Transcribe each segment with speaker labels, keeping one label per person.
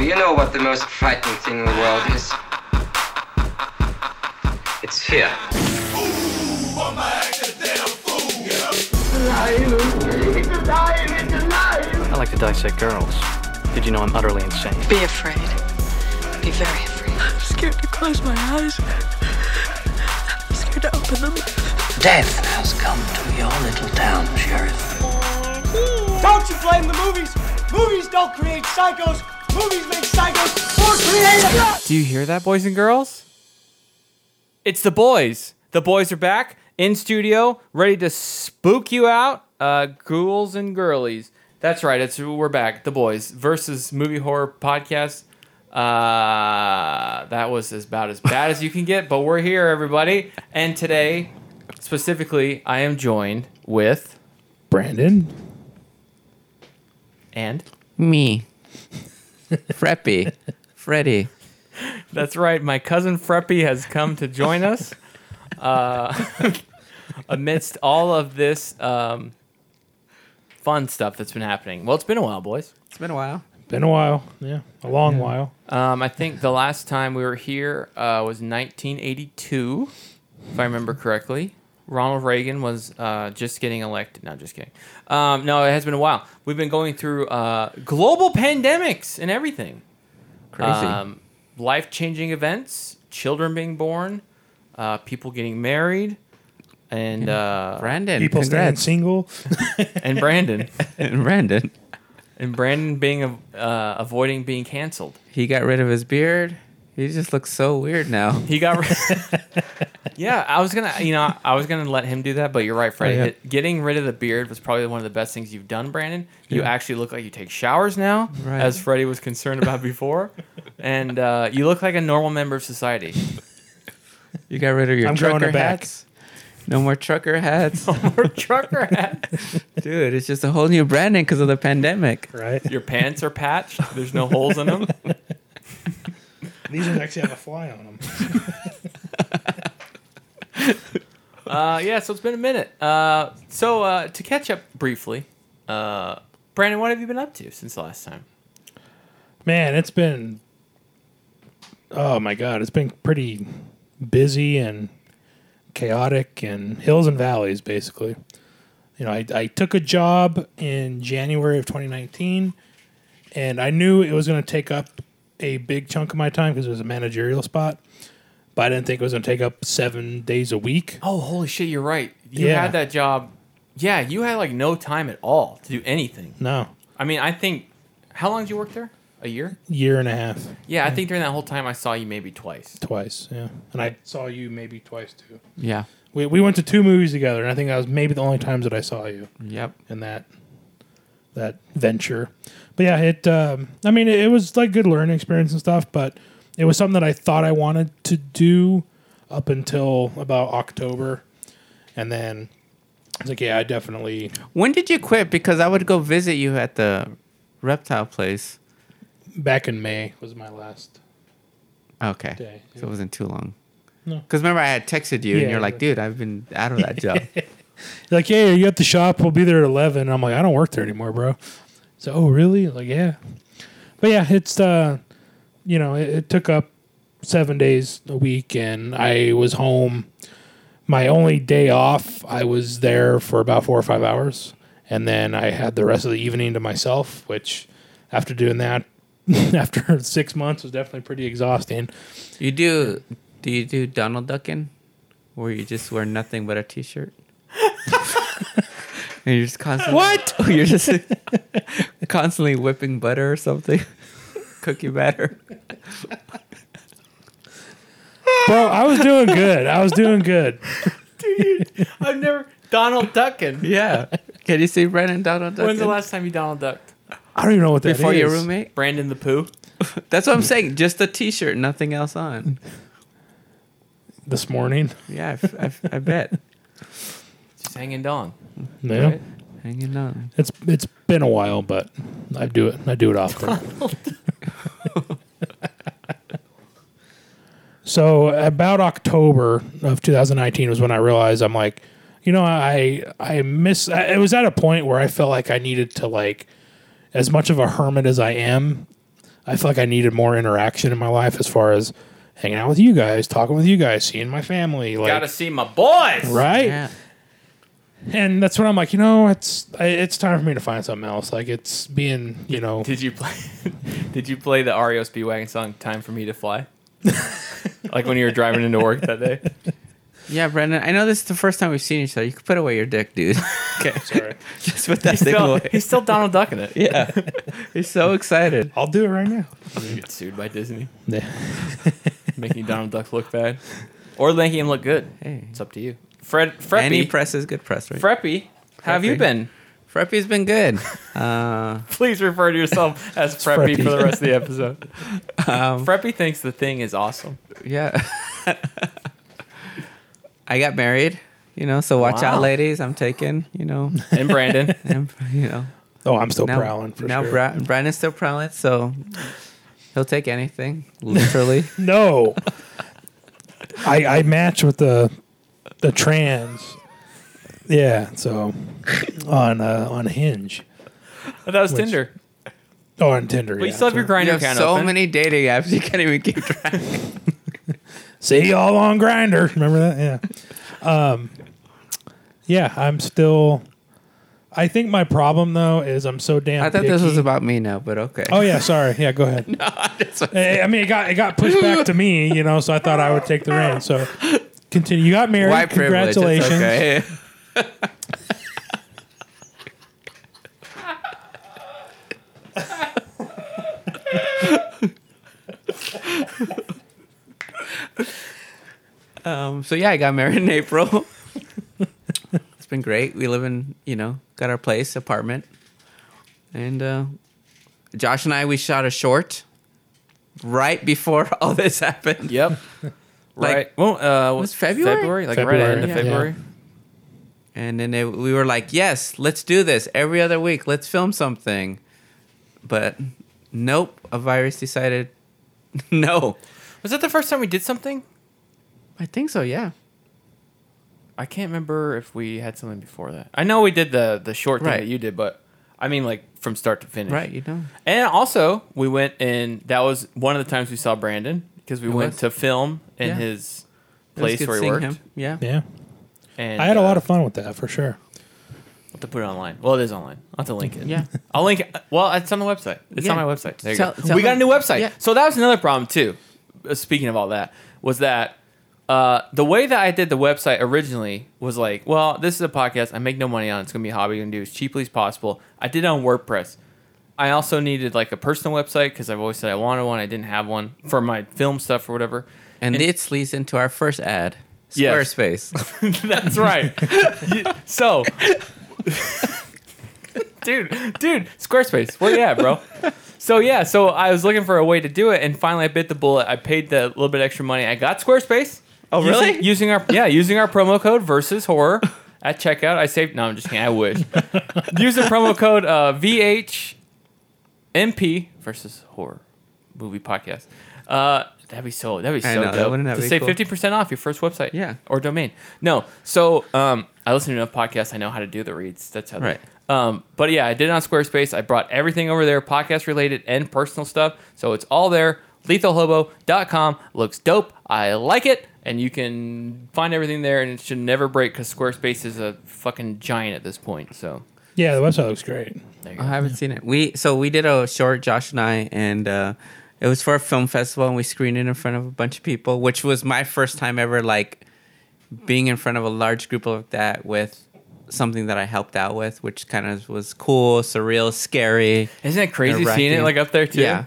Speaker 1: Do you know what the most frightening thing in the world is? It's fear.
Speaker 2: I like to dissect girls. Did you know I'm utterly insane?
Speaker 3: Be afraid. Be very afraid. I'm scared to close my eyes. I'm scared to open them.
Speaker 4: Death has come to your little town, Sheriff.
Speaker 5: Don't you blame the movies! Movies don't create psychos! Movies make psychos more creative!
Speaker 6: Do you hear that, boys and girls? It's the boys. The boys are back in studio, ready to spook you out, uh, ghouls and girlies. That's right. It's we're back. The boys versus movie horror podcast. Uh, that was about as bad as you can get, but we're here, everybody. And today, specifically, I am joined with
Speaker 7: Brandon.
Speaker 6: and
Speaker 8: Me. Freppy. Freddy.
Speaker 6: That's right. My cousin Freppy has come to join us. Uh, amidst all of this um, fun stuff that's been happening. Well, it's been a while, boys.
Speaker 8: It's been a while.
Speaker 7: Been a while. Yeah, a long while.
Speaker 6: Um, I think the last time we were here uh, was 1982, if I remember correctly. Ronald Reagan was uh, just getting elected. No, just kidding. Um, no, it has been a while. We've been going through uh, global pandemics and everything.
Speaker 8: Crazy.
Speaker 6: Um, life changing events, children being born, uh, people getting married, and uh,
Speaker 8: Brandon.
Speaker 7: People staying
Speaker 8: congrats.
Speaker 7: single.
Speaker 6: and Brandon.
Speaker 8: And Brandon.
Speaker 6: and Brandon being uh, avoiding being canceled.
Speaker 8: He got rid of his beard. He just looks so weird now.
Speaker 6: He got. yeah, I was gonna, you know, I was gonna let him do that, but you're right, Freddie.
Speaker 7: Oh, yeah.
Speaker 6: It- Getting rid of the beard was probably one of the best things you've done, Brandon. You actually look like you take showers now,
Speaker 8: Right.
Speaker 6: as Freddie was concerned about before, and uh, you look like a normal member of society.
Speaker 8: You got rid of your
Speaker 7: I'm growing
Speaker 8: trucker
Speaker 7: it back.
Speaker 8: hats. No more trucker hats.
Speaker 6: Or trucker hat.
Speaker 8: Dude, it's just a whole new branding because of the pandemic.
Speaker 7: right.
Speaker 6: Your pants are patched. There's no holes in them.
Speaker 7: These ones actually have a fly on them.
Speaker 6: Uh, yeah, so it's been a minute. Uh, so uh, to catch up briefly, uh, Brandon, what have you been up to since the last time?
Speaker 7: Man, it's been. Oh my god, it's been pretty busy and chaotic and hills and valleys, basically. You know, I, I took a job in January of 2019, and I knew it was going to take up a big chunk of my time because it was a managerial spot. But I didn't think it was going to take up seven days a week.
Speaker 6: Oh, holy shit, you're right. You
Speaker 7: Yeah.
Speaker 6: had that job. Yeah, you had like no time at all to do anything.
Speaker 7: No,
Speaker 6: I mean, I think. How long did you work there? A year?
Speaker 7: year and a half,
Speaker 6: Yeah, I think during that whole time I saw you maybe twice.
Speaker 7: twice. Yeah, and I saw you maybe twice too.
Speaker 8: Yeah.
Speaker 7: We, we went to two movies together, and I think that was maybe the only times that I saw you.
Speaker 8: Yep.
Speaker 7: in that that venture. But yeah, it. Um, I mean, it, it was like good learning experience and stuff, but it was something that I thought I wanted to do up until about October, and then I was like, yeah, I definitely
Speaker 8: When did you quit? Because I would go visit you at the reptile place.
Speaker 7: back in May was my last
Speaker 8: Okay.
Speaker 7: day.
Speaker 8: So it wasn't too long.
Speaker 7: No.
Speaker 8: Because remember, I had texted you
Speaker 7: Yeah,
Speaker 8: and you're like, dude, I've been out of that job.
Speaker 7: like, hey, are you at the shop? We'll be there at eleven. And I'm like, I don't work there anymore, bro. So, oh, really? Like, yeah. But yeah, it's uh, you know, it, it took up seven days a week, and I was home. My only day off, I was there for about four or five hours, and then I had the rest of the evening to myself. Which, after doing that, after six months, was definitely pretty exhausting.
Speaker 8: you do, do you do Donald Ducking? Where you just wear nothing but a t shirt? and you're just constantly. What? you're just constantly whipping butter or something. Cookie batter.
Speaker 7: Bro, I was doing good. I was doing good.
Speaker 6: Dude, I've never. Donald Duckin.
Speaker 8: Yeah. Can you see Brandon Donald Ducking?
Speaker 6: When's the last time you Donald ducked?
Speaker 7: I don't even know what that
Speaker 8: Before your roommate?
Speaker 6: Brandon the Pooh?
Speaker 8: That's what I'm saying. Just a t shirt, nothing else on.
Speaker 7: This morning.
Speaker 8: Yeah, I bet.
Speaker 6: Just hanging dong.
Speaker 7: Yeah.
Speaker 6: Right?
Speaker 8: Hanging on.
Speaker 7: It's it's been a while, but I do it. I do it often. so about October of 2019 was when I realized I'm like, you know, I I miss. I, it was at a point where I felt like I needed to like, as much of a hermit as I am, I feel like I needed more interaction in my life as far as hanging out with you guys, talking with you guys, seeing my family. Like,
Speaker 6: Gotta see my boys.
Speaker 7: right?
Speaker 8: Yeah.
Speaker 7: And that's when I'm like, you know, it's it's time for me to find something else. Like it's being, you know,
Speaker 6: Did you play? did you play the REO Speedwagon song "Time for Me to Fly"? like when you were driving into work that day.
Speaker 8: Yeah, Brendan. I know this is the first time we've seen each other. You can put away your dick, dude. okay,
Speaker 7: sorry.
Speaker 8: just put that
Speaker 6: He's
Speaker 8: thing
Speaker 6: still,
Speaker 8: away.
Speaker 6: he's still Donald Ducking it.
Speaker 8: Yeah, he's so excited.
Speaker 7: I'll do it right now.
Speaker 6: You get sued by Disney,
Speaker 7: Yeah.
Speaker 6: making Donald Duck look bad, or making him look good.
Speaker 8: Hey,
Speaker 6: It's up to you. Fred Freppy.
Speaker 8: any press is good press, right?
Speaker 6: Freppy, how have you
Speaker 8: Freppy.
Speaker 6: been?
Speaker 8: Freppy's been good. Uh,
Speaker 6: Please refer to yourself as Freppy,
Speaker 7: Freppy.
Speaker 6: for the rest of the episode.
Speaker 8: um,
Speaker 6: Freppy thinks the thing is awesome.
Speaker 8: yeah. I got married, you know. So watch
Speaker 6: Wow.
Speaker 8: out, ladies. I'm taking, you know,
Speaker 6: And Brandon.
Speaker 8: and, you know.
Speaker 7: Oh, I'm still
Speaker 8: now,
Speaker 7: prowling for
Speaker 8: now
Speaker 7: sure.
Speaker 8: Bra- Brandon's still prowling, so he'll take anything, literally.
Speaker 7: no. I I match with the the trans. Yeah, so on uh, on Hinge.
Speaker 6: that was
Speaker 7: Which-
Speaker 6: Tinder.
Speaker 7: Oh, on Tinder.
Speaker 6: But you still have your
Speaker 7: so-
Speaker 6: Grindr
Speaker 8: you have
Speaker 6: account
Speaker 8: so
Speaker 6: open.
Speaker 8: many dating apps you can't even keep track.
Speaker 7: See y'all on Grindr. Remember that? Yeah. Um, yeah, I'm still. I think my problem though is I'm so damn.
Speaker 8: I thought this was
Speaker 7: picky.
Speaker 8: about me now, but okay.
Speaker 7: Oh yeah, sorry. Yeah, go ahead. Eh, I mean, it got it got pushed back to me, you know. So I thought I would take the reins. So continue. You got married.
Speaker 8: White privilege. It's
Speaker 7: Congratulations.
Speaker 8: okay. um, so yeah, I got married in April. it's been great. We live in, you know, got our place, apartment, and uh, Josh and I we shot a short right before all this happened.
Speaker 6: Yep.
Speaker 8: Like-
Speaker 6: right. Well, uh,
Speaker 8: Was February?
Speaker 6: February, like right at the end of
Speaker 7: February, yeah.
Speaker 8: And then they, we were like, yes, let's do this every other week. Let's film something. But nope, a virus decided no.
Speaker 6: Was that the first time we did something?
Speaker 8: I think so, yeah.
Speaker 6: I can't remember if we had something before that. I know we did the the short thing
Speaker 8: Right.
Speaker 6: that you did, but I mean like from start to finish.
Speaker 8: Right, you know.
Speaker 6: And also, we went and that was one of the times we saw Brandon because we
Speaker 8: It
Speaker 6: went
Speaker 8: was.
Speaker 6: to film in
Speaker 8: Yeah.
Speaker 6: his
Speaker 8: It was
Speaker 6: place
Speaker 8: good
Speaker 6: where he
Speaker 8: seeing
Speaker 6: worked.
Speaker 8: him. Yeah.
Speaker 7: Yeah,
Speaker 6: And
Speaker 7: I had a lot
Speaker 6: uh,
Speaker 7: of fun with that for sure.
Speaker 6: I'll to put it online. Well, it is online. I'll have to link it.
Speaker 8: Yeah.
Speaker 6: I'll link it. Well, it's on the website. It's
Speaker 8: Yeah.
Speaker 6: on my website. There you
Speaker 8: Tell-
Speaker 6: go.
Speaker 8: tell
Speaker 6: we got a
Speaker 8: them-
Speaker 6: new website.
Speaker 8: Yeah.
Speaker 6: So that was another problem too. Uh, Speaking of all that, was that uh, the way that I did the website originally was like, well, this is a podcast. I make no money on it. It's gonna be a hobby. I'm gonna do as cheaply as possible. I did it on WordPress. I also needed like a personal website because I've always said I wanted one. I didn't have one for my film stuff or whatever.
Speaker 8: And, this leads into our first ad.
Speaker 6: Yes.
Speaker 8: Squarespace.
Speaker 6: That's right. So, dude, dude, Squarespace, where you at, bro? So yeah, so I was looking for a way to do it, and finally I bit the bullet. I paid the little bit extra money. I got Squarespace.
Speaker 8: Oh, really?
Speaker 6: Using our yeah, using our promo code versus horror at checkout. I saved. No, I'm just kidding. I wish. Use the promo code uh, VHMP versus horror movie podcast. Uh, that'd be so. That'd be
Speaker 8: I
Speaker 6: so
Speaker 8: know, that
Speaker 6: dope
Speaker 8: wouldn't that
Speaker 6: to
Speaker 8: be cool?
Speaker 6: fifty percent off your first website.
Speaker 8: Yeah.
Speaker 6: or domain. No, so um, I listen to enough podcasts. I know how to do the reads. That's how. they-
Speaker 8: Right.
Speaker 6: Um, but yeah, I did it on Squarespace. I brought everything over there, podcast related and personal stuff. So it's all there. LethalHobo.com looks dope. I like it, and you can find everything there. And it should never break because Squarespace is a fucking giant at this point. So
Speaker 7: Yeah, the website looks great.
Speaker 6: there you
Speaker 8: I
Speaker 6: go.
Speaker 8: haven't seen it. We so we did a short, Josh and I, and uh, it was for a film festival, and we screened it in front of a bunch of people, which was my first time ever like being in front of a large group like that with something that I helped out with, which kind of was cool, surreal, scary.
Speaker 6: Isn't it crazy seeing it like up there too?
Speaker 8: Yeah.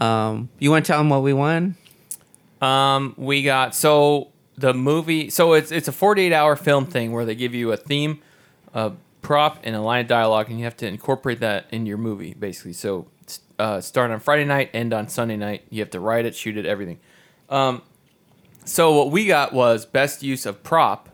Speaker 8: Um, you want to tell them what we won?
Speaker 6: Um, we got so the movie. So it's it's a 48 hour film thing where they give you a theme, a prop, and a line of dialogue, and you have to incorporate that in your movie, basically. So uh, start on Friday night, end on Sunday night. You have to write it, shoot it, everything. Um, so what we got was best use of prop.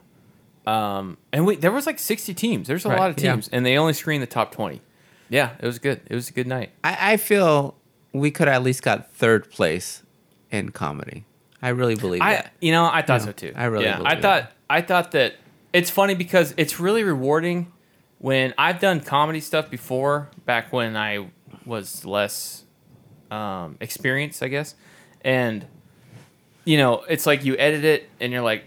Speaker 6: Um, and we there was like 60 teams. There's a
Speaker 8: Right,
Speaker 6: lot of
Speaker 8: yeah.
Speaker 6: teams, and they only screened the top 20. Yeah, it was good. It was a good night.
Speaker 8: I, I feel we could at least got third place in comedy. I really believe
Speaker 6: I
Speaker 8: that.
Speaker 6: you know I thought
Speaker 8: Yeah,
Speaker 6: so too.
Speaker 8: I really
Speaker 6: yeah.
Speaker 8: believe
Speaker 6: I thought I thought that it's funny because it's really rewarding when I've done comedy stuff before back when I was less um, experience, I guess. And you know, it's like you edit it and you're like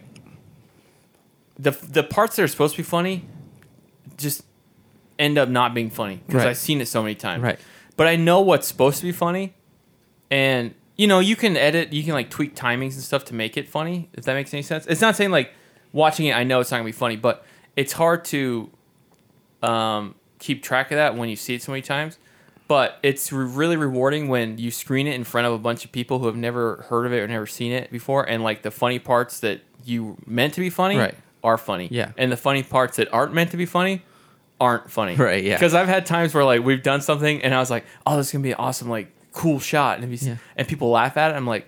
Speaker 6: the the parts that are supposed to be funny just end up not being funny because
Speaker 8: Right.
Speaker 6: I've seen it so many times.
Speaker 8: Right.
Speaker 6: But I know what's supposed to be funny, and you know you can edit, you can like tweak timings and stuff to make it funny. If that makes any sense. It's not saying like watching it, I know it's not gonna be funny, but it's hard to um, keep track of that when you see it so many times. But it's re- really rewarding when you screen it in front of a bunch of people who have never heard of it or never seen it before, and like the funny parts that you meant to be funny
Speaker 8: Right.
Speaker 6: are funny.
Speaker 8: Yeah.
Speaker 6: And the funny parts that aren't meant to be funny aren't funny.
Speaker 8: Right, yeah.
Speaker 6: Because I've had times where like we've done something and I was like, oh, this is gonna be an awesome like cool shot, and,
Speaker 8: Yeah.
Speaker 6: and people laugh at it. I'm like,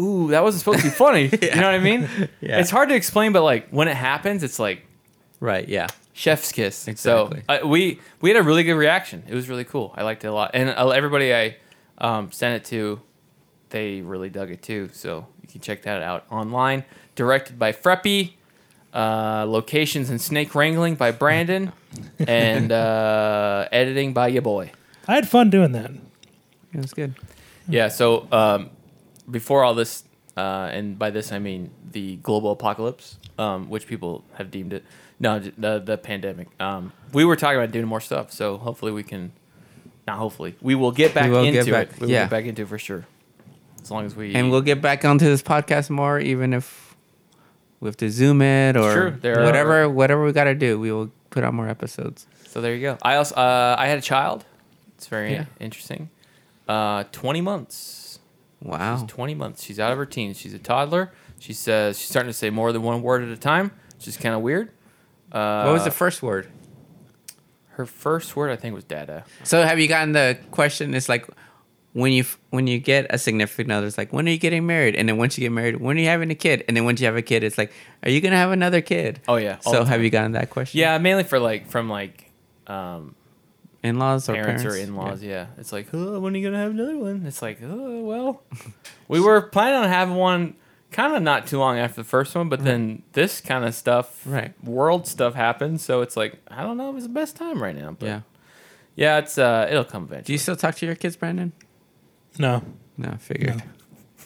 Speaker 6: ooh, that wasn't supposed to be funny. You know what I mean?
Speaker 8: Yeah.
Speaker 6: It's hard to explain, but like when it happens, it's like
Speaker 8: Right. Yeah.
Speaker 6: Chef's kiss.
Speaker 8: Exactly.
Speaker 6: So uh, we we had a really good reaction. It was really cool. I liked it a lot, and uh, everybody I um, sent it to, they really dug it too. So you can check that out online. Directed by Freppy, uh, locations and snake wrangling by Brandon, and uh, editing by your boy.
Speaker 7: I had fun doing that.
Speaker 8: It was good.
Speaker 6: Yeah. So um, before all this, uh, and by this I mean the global apocalypse, um, which people have deemed it. No, the the pandemic. Um, we were talking about doing more stuff, so hopefully we can. Not hopefully, we will get back
Speaker 8: will get
Speaker 6: into
Speaker 8: back-
Speaker 6: it. We will get back into it for sure. As long as we
Speaker 8: And we'll get back onto this podcast more, even if we have to zoom it or
Speaker 6: Sure, there
Speaker 8: whatever. Whatever we got to do, we will put out more episodes.
Speaker 6: So there you go. I also uh, I had a child. It's very
Speaker 8: Yeah.
Speaker 6: interesting. Uh, twenty months.
Speaker 8: Wow.
Speaker 6: She's 20 months. She's out of her teens. She's a toddler. She says she's starting to say more than one word at a time, which is kind of weird. Uh,
Speaker 8: what was the first word?
Speaker 6: Her first word, I think, was dada.
Speaker 8: So have you gotten the question? It's like when you when you get a significant other, it's like when are you getting married? And then once you get married, when are you having a kid? And then once you have a kid, it's like, are you gonna have another kid?
Speaker 6: Oh, yeah,
Speaker 8: So have you gotten that question?
Speaker 6: Yeah, mainly for like from like um,
Speaker 8: in laws or
Speaker 6: parents,
Speaker 8: parents,
Speaker 6: or in laws. Yeah. it's like, oh, when are you gonna have another one? It's like, oh, well, we were planning on having one kind of not too long after the first one, but then this kind of stuff,
Speaker 8: Right.
Speaker 6: world stuff happens. So it's like, I don't know, if it's the best time right now. But
Speaker 8: Yeah.
Speaker 6: yeah, it's uh, it'll come
Speaker 8: Do you still talk to your kids, Brandon?
Speaker 7: No,
Speaker 8: No, I figured.
Speaker 7: No.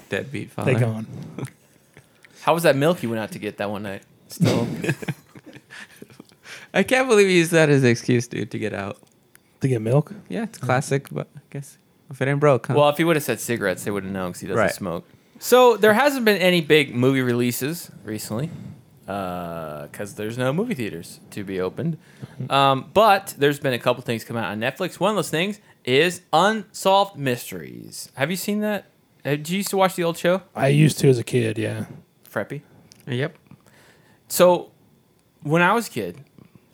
Speaker 8: Deadbeat father.
Speaker 7: they gone.
Speaker 6: How was that milk you went out to get that one night? Still,
Speaker 8: I can't believe you used that as an excuse, dude, to get out.
Speaker 7: To get milk.
Speaker 8: Yeah, it's classic, but I guess if it ain't broke, huh?
Speaker 6: Well, if he would have said cigarettes, they would have known because he doesn't
Speaker 8: Right.
Speaker 6: smoke. So there hasn't been any big movie releases recently because there's no movie theaters to be opened. Um, but there's been a couple things come out on Netflix. One of those things is Unsolved Mysteries. Have you seen that? Uh, Did you used to watch the old show,
Speaker 7: I used to as a kid. Yeah.
Speaker 6: Freppy?
Speaker 8: yep.
Speaker 6: So when I was a kid,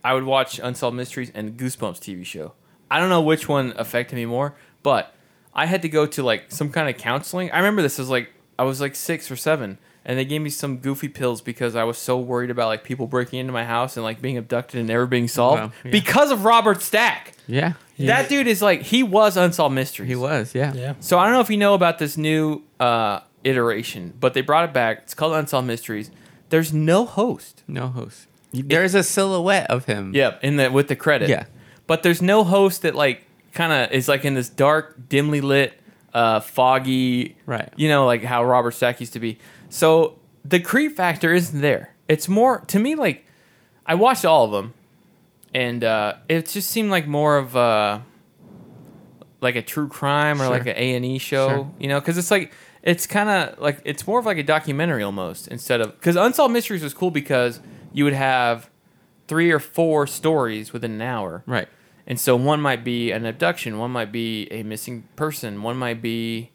Speaker 6: I would watch Unsolved Mysteries and Goosebumps TV show. I don't know which one affected me more, but I had to go to like some kind of counseling. I remember this was like I was like six or seven, and they gave me some goofy pills because I was so worried about like people breaking into my house and like being abducted and never being solved
Speaker 8: Wow, yeah.
Speaker 6: because of Robert Stack.
Speaker 8: Yeah.
Speaker 6: That dude is like he was Unsolved Mysteries.
Speaker 8: He was, yeah.
Speaker 7: Yeah.
Speaker 6: So I don't know if you know about this new uh, iteration, but they brought it back. It's called Unsolved Mysteries. There's no host.
Speaker 8: No host. There's a silhouette of him.
Speaker 6: Yep, in the with the credit.
Speaker 8: Yeah.
Speaker 6: But there's no host that like kind of is like in this dark, dimly lit, uh, foggy.
Speaker 8: Right.
Speaker 6: You know, like how Robert Stack used to be. So the creep factor isn't there. It's more to me like I watched all of them, and uh, it just seemed like more of uh, like a true crime or
Speaker 8: Sure.
Speaker 6: like an A and E show.
Speaker 8: Sure.
Speaker 6: You know, because it's like it's kind of like it's more of like a documentary almost instead of because Unsolved Mysteries was cool because you would have three or four stories within an hour.
Speaker 8: Right.
Speaker 6: And so one might be an abduction, one might be a missing person, one might be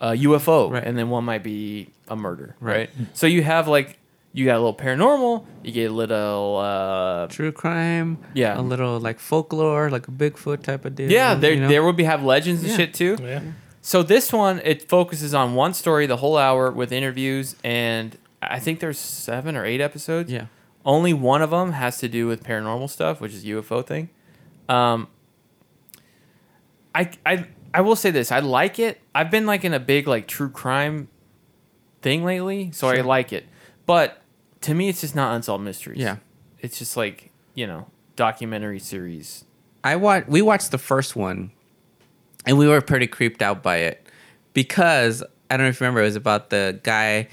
Speaker 6: a UFO,
Speaker 8: Right.
Speaker 6: and then one might be a murder,
Speaker 8: Right.
Speaker 6: right? So you have like you got a little paranormal, you get a little uh
Speaker 8: True crime.
Speaker 6: Yeah.
Speaker 8: A little like folklore, like a Bigfoot type of deal.
Speaker 6: yeah, there
Speaker 8: you know?
Speaker 6: there would be have legends and
Speaker 8: Yeah.
Speaker 6: shit too.
Speaker 7: Yeah.
Speaker 6: So this one it focuses on one story the whole hour with interviews and I think there's 7 or 8 episodes.
Speaker 8: Yeah.
Speaker 6: Only one of them has to do with paranormal stuff, which is UFO thing. Um, I I I will say this: I like it. I've been like in a big like true crime thing lately, so I like it. But to me, it's just not unsolved mysteries.
Speaker 8: Yeah.
Speaker 6: it's just like you know documentary series.
Speaker 8: I watched. We watched the first one, and we were pretty creeped out by it because I don't know if you remember, it was about the guy,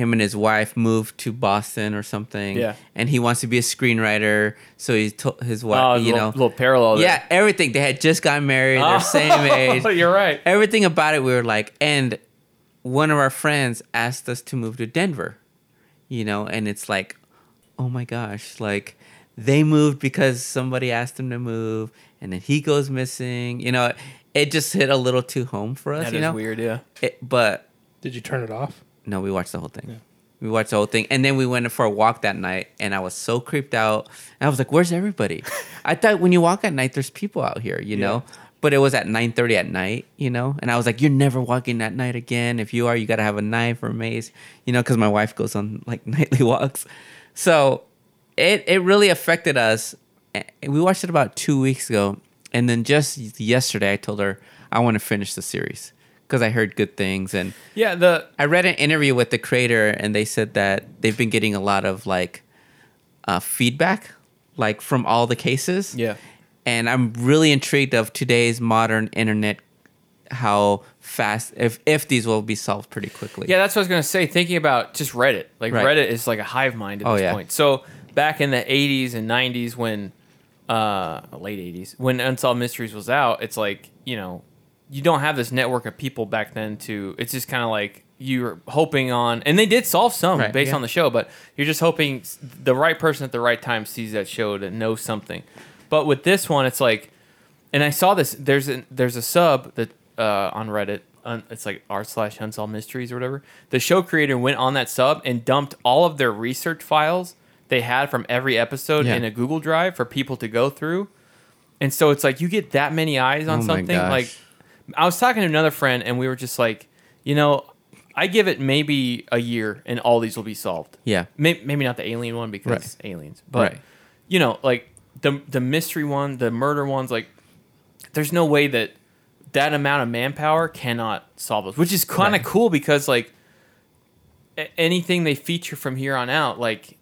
Speaker 8: him and his wife moved to Boston or something.
Speaker 6: Yeah.
Speaker 8: And he wants to be a screenwriter, so he told his wife,
Speaker 6: Oh,
Speaker 8: you
Speaker 6: little,
Speaker 8: know,
Speaker 6: little parallel. there.
Speaker 8: yeah, everything. They had just gotten married. They're oh, same age.
Speaker 6: You're right.
Speaker 8: Everything about it, we were like, and one of our friends asked us to move to Denver, you know, and it's like, oh my gosh, like they moved because somebody asked them to move, and then he goes missing. You know, it just hit a little too home for us.
Speaker 6: That
Speaker 8: you
Speaker 6: is
Speaker 8: know,
Speaker 6: weird. Yeah.
Speaker 8: It, but
Speaker 7: Did you turn it off?
Speaker 8: No, we watched the whole thing. We watched the whole thing, and then we went for a walk that night, and I was so creeped out. And I was like, "Where's everybody?" I thought when you walk at night, there's people out here, you know. But it was at nine thirty at night, you know, and I was like, "You're never walking that night again. If you are, you gotta have a knife or a mace, you know, because my wife goes on like nightly walks." So it it really affected us. We watched it about two weeks ago, and then just yesterday, I told her I want to finish the series because I heard good things and.
Speaker 6: Yeah. The
Speaker 8: I read an interview with the creator, and they said that they've been getting a lot of like uh, feedback, like from all the cases.
Speaker 6: Yeah.
Speaker 8: And I'm really intrigued of today's modern internet, how fast if if these will be solved pretty quickly.
Speaker 6: Yeah, that's what I was gonna say. Thinking about just Reddit, like
Speaker 8: Right.
Speaker 6: Reddit is like a hive mind at
Speaker 8: Oh,
Speaker 6: this
Speaker 8: yeah.
Speaker 6: point. So back in the '80s and '90s, when uh, late '80s, when Unsolved Mysteries was out, it's like you know, you don't have this network of people back then. To it's just kind of like you're hoping on, and they did solve some
Speaker 8: Right,
Speaker 6: based
Speaker 8: yeah.
Speaker 6: on the show, but you're just hoping the right person at the right time sees that show to know something. But with this one, it's like and I saw this. There's a there's a sub that uh, on Reddit. Un, it's like r slash unsolved mysteries or whatever. The show creator went on that sub and dumped all of their research files they had from every episode
Speaker 8: Yeah.
Speaker 6: in a Google Drive for people to go through. And so it's like you get that many eyes on
Speaker 8: Oh
Speaker 6: something. Like I was talking to another friend and we were just like, you know, I give it maybe a year and all these will be solved.
Speaker 8: Yeah.
Speaker 6: Maybe, maybe not the alien one because
Speaker 8: Right.
Speaker 6: aliens, but
Speaker 8: Right.
Speaker 6: you know, like the the mystery one, the murder ones, like there's no way that that amount of manpower cannot solve those, which is kind of
Speaker 8: Right.
Speaker 6: cool because like a- anything they feature from here on out, like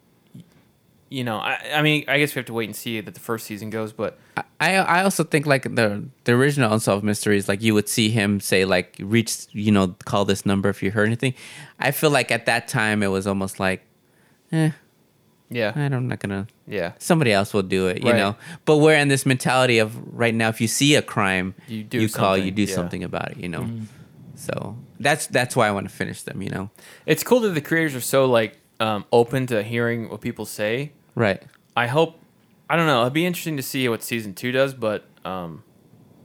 Speaker 6: you know, I, I mean, I guess we have to wait and see that the first season goes, but
Speaker 8: I I also think like the the original unsolved mysteries, like you would see him say like reach you know call this number if you heard anything. I feel like at that time it was almost like, eh,
Speaker 6: yeah,
Speaker 8: I'm not gonna.
Speaker 6: yeah,
Speaker 8: Somebody else will do it, you
Speaker 6: Right.
Speaker 8: know. But we're in this mentality of right now, if you see a crime,
Speaker 6: You do you
Speaker 8: call, you do
Speaker 6: yeah.
Speaker 8: Something about it, you know. So that's that's why I want to finish them, you know.
Speaker 6: it's cool that the creators are so like um, open to hearing what people say.
Speaker 8: Right.
Speaker 6: I hope. I don't know. It'd be interesting to see what season two does, but um,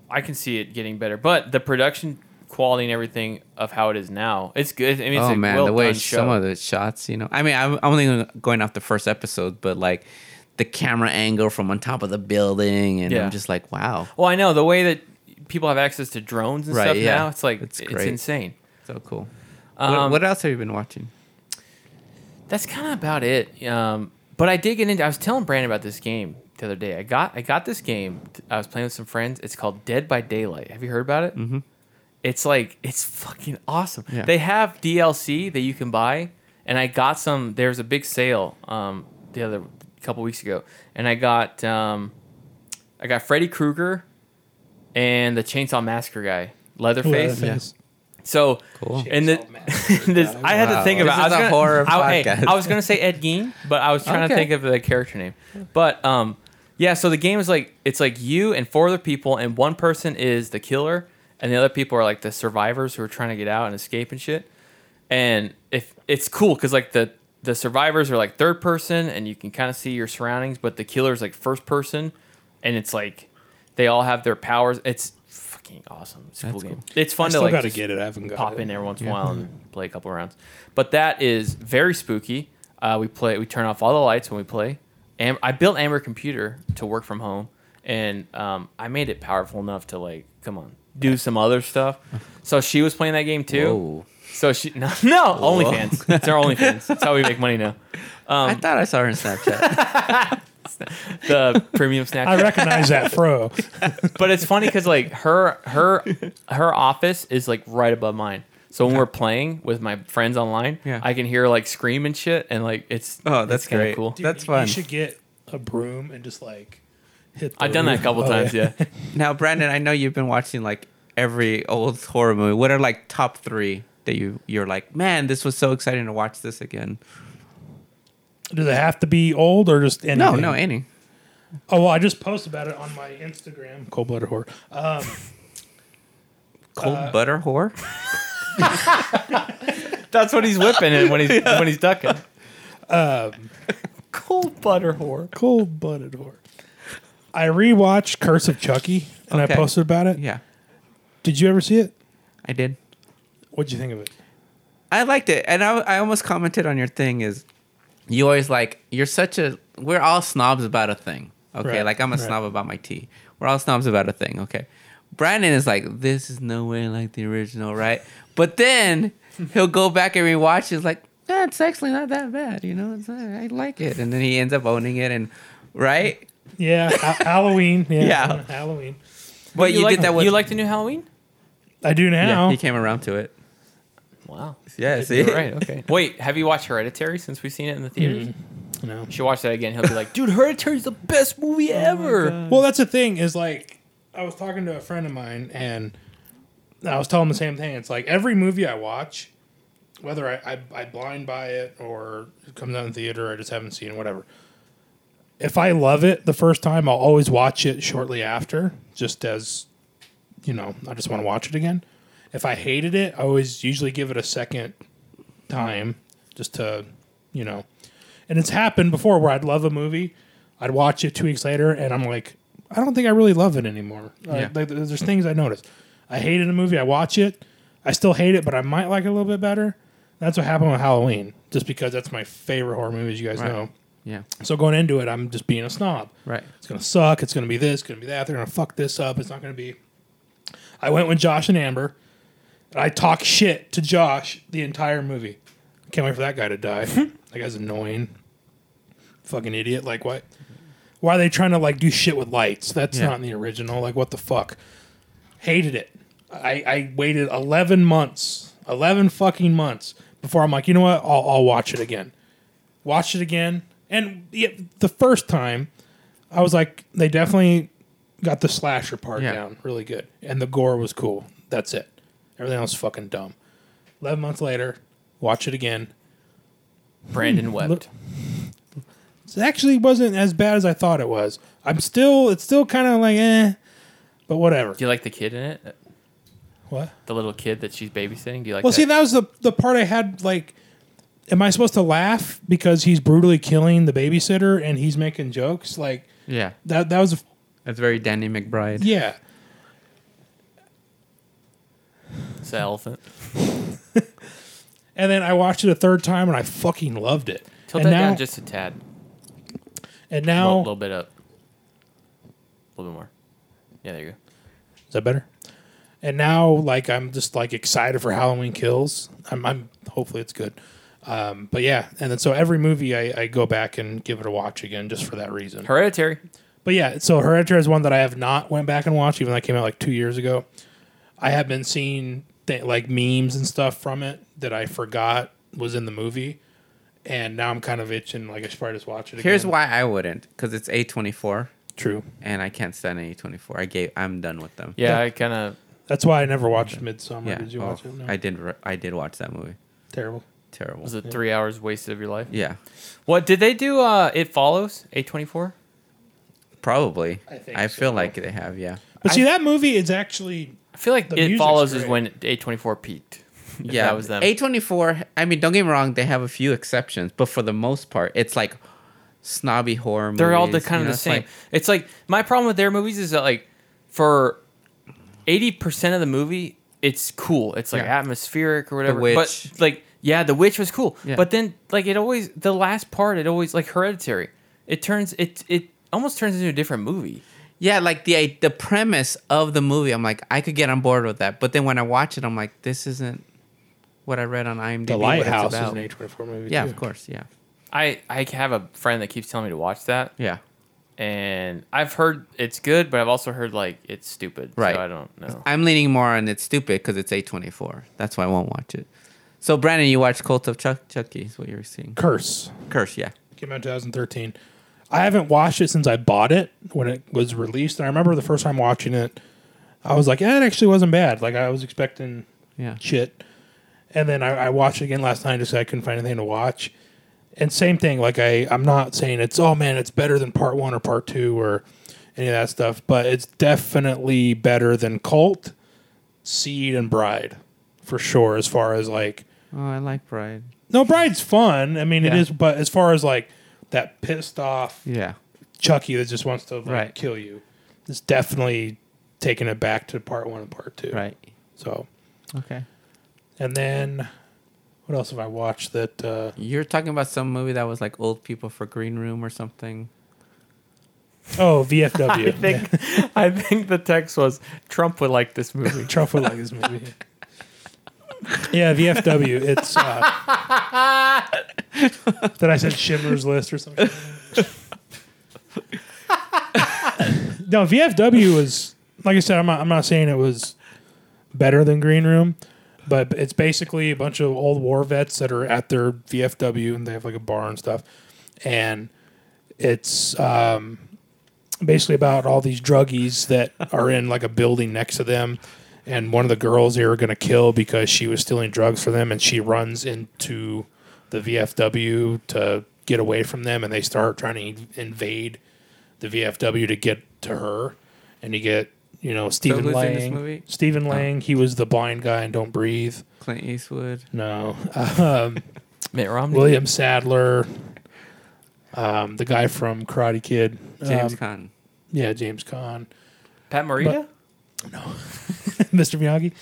Speaker 6: I can see it getting better. But the production quality and everything of how it is now, it's good. I mean, it's
Speaker 8: oh man,
Speaker 6: well
Speaker 8: the way some
Speaker 6: show.
Speaker 8: of the shots, you know. I mean, I'm I'm only going off the first episode, but like the camera angle from on top of the building, and
Speaker 6: Yeah.
Speaker 8: I'm just like, wow,
Speaker 6: Well, I know the way that people have access to drones and
Speaker 8: Right,
Speaker 6: stuff
Speaker 8: yeah.
Speaker 6: now. It's like
Speaker 8: It's
Speaker 6: it's, insane.
Speaker 8: so cool.
Speaker 6: Um,
Speaker 8: what, what else have you been watching?
Speaker 6: That's kind of about it. Um, but I did get into. I was telling Brandon about this game the other day. I got I got this game. I was playing with some friends. It's called Dead by Daylight. Have you heard about it? Mm-hmm. It's like it's fucking awesome.
Speaker 8: Yeah.
Speaker 6: They have DLC that you can buy, and I got some. There's a big sale um, the other couple weeks ago, and I got um, I got Freddy Krueger and the Chainsaw Massacre guy, Leatherface.
Speaker 7: Leatherface.
Speaker 6: So,
Speaker 8: Cool.
Speaker 6: and the, this, I had to
Speaker 8: Wow.
Speaker 6: think
Speaker 8: This
Speaker 6: about. I was
Speaker 8: a
Speaker 6: gonna,
Speaker 8: horror
Speaker 6: I, hey,
Speaker 8: podcast.
Speaker 6: I was gonna say Ed Gein, but I was trying to
Speaker 8: Okay.
Speaker 6: think of the character name. But um, yeah. So the game is like it's like you and four other people, and one person is the killer, and the other people are like the survivors who are trying to get out and escape and shit. And if it's cool because like the the survivors are like third person, and you can kind of see your surroundings, but the killer is like first person, and it's like they all have their powers. It's fucking awesome. It's a cool,
Speaker 8: That's
Speaker 6: game.
Speaker 8: cool.
Speaker 6: It's
Speaker 7: I
Speaker 6: fun to
Speaker 7: still
Speaker 6: like
Speaker 7: got to
Speaker 6: just
Speaker 7: get it. I haven't got
Speaker 6: pop
Speaker 7: it.
Speaker 6: in every once in a while and play a couple rounds. But that is very spooky. Uh, we play. We turn off all the lights when we play. And I built Amber computer to work from home, and um, I made it powerful enough to like, come on, do some other stuff. So she was playing that game too.
Speaker 8: Whoa.
Speaker 6: So she no, no OnlyFans. It's our OnlyFans. That's how we make money now. Um,
Speaker 8: I thought I saw her in Snapchat.
Speaker 6: The premium snack.
Speaker 7: I recognize that fro.
Speaker 6: but it's funny because like her her her office is like right above mine. So when we're playing with my friends online,
Speaker 8: Yeah.
Speaker 6: I can hear like scream and shit, and like it's
Speaker 8: Oh, that's
Speaker 6: kind of cool.
Speaker 7: Dude,
Speaker 8: That's
Speaker 7: you-
Speaker 8: fun.
Speaker 7: You should get a broom and just like hit. The
Speaker 6: I've done that a
Speaker 7: roof.
Speaker 6: couple
Speaker 7: Oh,
Speaker 6: times, yeah.
Speaker 8: now, Brandon, I know you've been watching like every old horror movie. What are like top three that you you're like, man, this was so exciting to watch this again?
Speaker 7: Do they have to be old or just any?
Speaker 8: No, no, any.
Speaker 7: Oh well, I just posted about it on my Instagram. Cold blooded horror. Um,
Speaker 8: Cold
Speaker 7: Uh,
Speaker 8: butter whore.
Speaker 6: That's what he's whipping it when he's when he's ducking. Um, Cold butter whore.
Speaker 7: cold blooded horror. I rewatched Curse of Chucky and
Speaker 8: Okay.
Speaker 7: I posted about it.
Speaker 8: Yeah,
Speaker 7: Did you ever see it?
Speaker 8: I did.
Speaker 7: What'd you think of it?
Speaker 8: I liked it, and I, I almost commented on your thing is you always like you're such a we're all snobs about a thing. Okay,
Speaker 7: Right,
Speaker 8: like I'm a
Speaker 7: right.
Speaker 8: snob about my tea. We're all snobs about a thing. Okay, Brandon is like this is no way like the original, right? But then he'll go back and rewatch. It's like yeah, it's actually not that bad. You know, it's, uh, I like it, and then he ends up owning it, and right.
Speaker 7: Yeah, ha- Halloween. Yeah,
Speaker 8: Yeah.
Speaker 7: Halloween.
Speaker 8: But you,
Speaker 6: like,
Speaker 8: did that with
Speaker 6: you like the new Halloween?
Speaker 7: I do
Speaker 8: yeah,
Speaker 7: now.
Speaker 8: he came around to it.
Speaker 6: Wow.
Speaker 8: Yeah, see,
Speaker 6: You're right. Okay. Wait, have you watched Hereditary since we've seen it in the theaters?
Speaker 7: no.
Speaker 6: You should watch that again. He'll be like, dude, Hereditary's the best movie ever.
Speaker 7: Well, that's the thing is like I was talking to a friend of mine and I was telling him the same thing. It's like every movie I watch, whether I, I, I blind buy it or it comes out in theater, I just haven't seen it, whatever. If I love it the first time, I'll always watch it shortly after, just as you know, I just want to watch it again. If I hated it, I always usually give it a second time just to, you know. And it's happened before where I'd love a movie, I'd watch it two weeks later, and I'm like, I don't think I really love it anymore. Like,
Speaker 8: Yeah.
Speaker 7: like, there's things I notice. I hated a movie, I watch it, I still hate it, but I might like it a little bit better. That's what happened with Halloween, just because that's my favorite horror movie, as you guys
Speaker 8: Right.
Speaker 7: know.
Speaker 8: yeah,
Speaker 7: So going into it, I'm just being a snob.
Speaker 8: right.
Speaker 7: It's gonna suck. It's gonna be this. It's gonna be that. They're gonna fuck this up. It's not gonna be. I went with Josh and Amber, and I talk shit to Josh the entire movie. Can't wait for that guy to die. that guy's annoying. Fucking idiot. Like what? Why are they trying to like do shit with lights? That's
Speaker 8: Yeah.
Speaker 7: not in the original. Like what the fuck? Hated it. I, I waited eleven months, eleven fucking months before I'm like, you know what? I'll, I'll watch it again. Watched it again, and yeah, the first time, I was like, they definitely got the slasher part
Speaker 8: Yeah.
Speaker 7: down really good, and the gore was cool. That's it. Everything else fucking dumb. Eleven months later, watch it again.
Speaker 6: Brandon wept.
Speaker 7: It actually wasn't as bad as I thought it was. I'm still, it's still kind of like, eh, but whatever.
Speaker 6: Do you like the kid in it?
Speaker 7: What?
Speaker 6: The little kid that she's babysitting? Do you like
Speaker 7: Well,
Speaker 6: that?
Speaker 7: see, that was the the part I had. Like, am I supposed to laugh because he's brutally killing the babysitter and he's making jokes? Like
Speaker 8: Yeah,
Speaker 7: that. That was a,
Speaker 8: that's very Danny McBride.
Speaker 7: yeah.
Speaker 6: It's the elephant.
Speaker 7: And then I watched it a third time and I fucking loved it.
Speaker 6: Tilt
Speaker 7: and
Speaker 6: that
Speaker 7: now,
Speaker 6: down just a tad.
Speaker 7: and now A
Speaker 6: little bit up. A little bit more. Yeah, there you go.
Speaker 7: is that better? And now, like, I'm just like excited for Halloween Kills. I'm, I'm hopefully it's good. Um, but yeah, and then so every movie I, I go back and give it a watch again just for that reason.
Speaker 6: Hereditary.
Speaker 7: But yeah, so Hereditary is one that I have not went back and watched, even though it came out like two years ago. I have been seeing th- like memes and stuff from it that I forgot was in the movie, and now I'm kind of itching. Like I should probably just watch it.
Speaker 8: Here's
Speaker 7: again.
Speaker 8: why I wouldn't, because it's A24,
Speaker 7: True.
Speaker 8: and I can't stand A24. I gave, I'm done with them.
Speaker 6: Yeah,
Speaker 7: Yeah.
Speaker 6: I kind of.
Speaker 7: That's why I never watched Midsommar.
Speaker 8: Yeah,
Speaker 7: Did you
Speaker 8: oh,
Speaker 7: watch it? No.
Speaker 8: I did. re- I did watch that movie.
Speaker 7: Terrible.
Speaker 8: Terrible.
Speaker 6: Was it three hours wasted of your life?
Speaker 8: Yeah,
Speaker 6: What did they do? Uh, it follows A twenty four.
Speaker 8: probably.
Speaker 7: I think
Speaker 8: I feel
Speaker 7: so.
Speaker 8: like they have. Yeah.
Speaker 7: But see, that movie is actually
Speaker 6: I feel like
Speaker 7: The
Speaker 6: it
Speaker 7: music's
Speaker 6: follows is when A twenty four peaked.
Speaker 8: Yeah,
Speaker 6: that was them.
Speaker 8: A24. I mean, don't get me wrong. They have a few exceptions, but for the most part, it's like snobby horror. movies.
Speaker 6: They're all the kind
Speaker 8: you
Speaker 6: of
Speaker 8: know,
Speaker 6: the
Speaker 8: it's
Speaker 6: same.
Speaker 8: like-
Speaker 6: it's like my problem with their movies is that like for eighty percent of the movie, it's cool. It's like
Speaker 8: Yeah.
Speaker 6: atmospheric or whatever.
Speaker 8: Witch.
Speaker 6: But like, yeah, The Witch was cool.
Speaker 8: Yeah.
Speaker 6: But then like it always the last part, it always like Hereditary. It turns it it almost turns into a different movie.
Speaker 8: Yeah, like the the premise of the movie. I'm like, I could get on board with that, but then when I watch it, I'm like, this isn't what I read on IMDb.
Speaker 7: The Lighthouse is an A24 movie.
Speaker 8: Yeah,
Speaker 7: too.
Speaker 8: of course. Yeah,
Speaker 6: I I have a friend that keeps telling me to watch that,
Speaker 8: yeah.
Speaker 6: and I've heard it's good, but I've also heard like it's stupid.
Speaker 8: Right.
Speaker 6: So I don't know.
Speaker 8: I'm leaning more on it's stupid because it's A24. That's why I won't watch it. So, Brandon, you watched Cult of Chuck Chucky, is what you were seeing?
Speaker 7: Curse
Speaker 8: Curse, yeah.
Speaker 7: came out in 2013. I haven't watched it since I bought it when it was released. And I remember the first time watching it, I was like, yeah, it actually wasn't bad. Like I was expecting
Speaker 8: Yeah.
Speaker 7: shit. And then I, I watched it again last night just 'cause I couldn't find anything to watch. And same thing, like I, I'm not saying it's oh man, it's better than part one or part two or any of that stuff, but it's definitely better than Cult, Seed, and Bride, for sure. As far as like,
Speaker 8: Oh, I like Bride.
Speaker 7: no, Bride's fun. I mean, it
Speaker 8: Yeah.
Speaker 7: is, but as far as like that pissed off
Speaker 8: Yeah.
Speaker 7: Chucky that just wants to like,
Speaker 8: Right.
Speaker 7: kill you, it's definitely taking it back to part one and part two.
Speaker 8: Right.
Speaker 7: So,
Speaker 8: Okay.
Speaker 7: and then what else have I watched that? uh
Speaker 8: You're talking about some movie that was like old people for Green Room or something.
Speaker 7: Oh, VFW.
Speaker 6: I think I think the text was Trump would like this movie.
Speaker 7: Trump would like this movie. Yeah, VFW. It's uh, that I said Schindler's List or something. no, VFW was like I said. I'm not. I'm not saying it was better than Green Room, but it's basically a bunch of old war vets that are at their VFW and they have like a bar and stuff, and it's um, basically about all these druggies that are in like a building next to them and one of the girls they were going to kill because she was stealing drugs for them and she runs into the VFW to get away from them and they start trying to invade the VFW to get to her and you get you know Stephen
Speaker 8: who's in this
Speaker 7: Lang
Speaker 8: movie?
Speaker 7: Stephen Lang he was the blind guy in Don't Breathe
Speaker 8: Clint Eastwood.
Speaker 7: no um,
Speaker 6: Mitt Romney.
Speaker 7: William Sadler um, the guy from Karate Kid
Speaker 8: James
Speaker 7: um,
Speaker 8: Caan.
Speaker 7: yeah James Caan
Speaker 6: Pat Morita.
Speaker 7: Mr. Miyagi.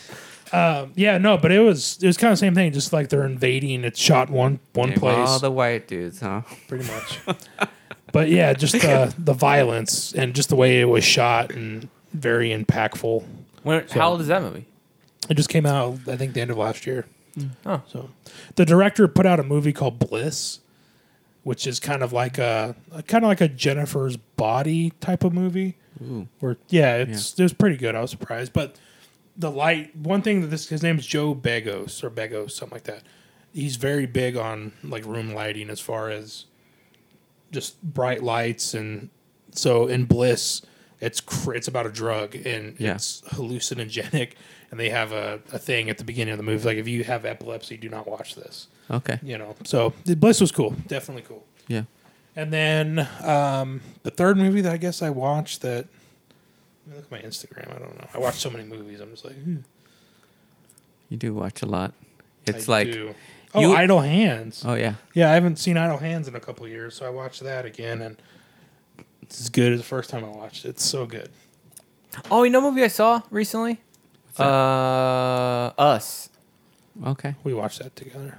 Speaker 7: Um, yeah, no, but it was it was kind of the same thing. Just like they're invading, it's shot one one
Speaker 8: Damn,
Speaker 7: place,
Speaker 8: All the white dudes, huh?
Speaker 7: pretty much. but yeah, just the the violence and just the way it was shot and very impactful.
Speaker 6: When,
Speaker 7: So-
Speaker 6: how old is that movie?
Speaker 7: It just came out, I think, the end of last year.
Speaker 6: Oh.
Speaker 7: So the director put out a movie called Bliss, which is kind of like a kind of like a Jennifer's Body type of movie. Where yeah, it's it was pretty good. I was surprised, but the light one thing that this his name's Joe Begos or Begos something like that. He's very big on like room lighting as far as just bright lights and so in Bliss it's cr- it's about a drug and
Speaker 8: Yeah.
Speaker 7: it's hallucinogenic and they have a, a thing at the beginning of the movie like if you have epilepsy do not watch this
Speaker 8: Okay.
Speaker 7: you know so Bliss was cool definitely cool
Speaker 8: Yeah.
Speaker 7: And then um, the third movie that I guess I watched that. Let me look at my Instagram. I don't know. I watch so many movies. I'm just like, hmm,
Speaker 8: You do watch a lot. It's
Speaker 7: I
Speaker 8: like,
Speaker 7: do. oh,
Speaker 8: you-
Speaker 7: Idle Hands.
Speaker 8: oh yeah,
Speaker 7: Yeah, I haven't seen Idle Hands in a couple years, so I watched that again, and it's as good as the first time I watched it. It's so good.
Speaker 6: Oh, you know, what movie I saw recently.
Speaker 8: that?
Speaker 6: Uh, Us.
Speaker 8: okay.
Speaker 7: We watched that together.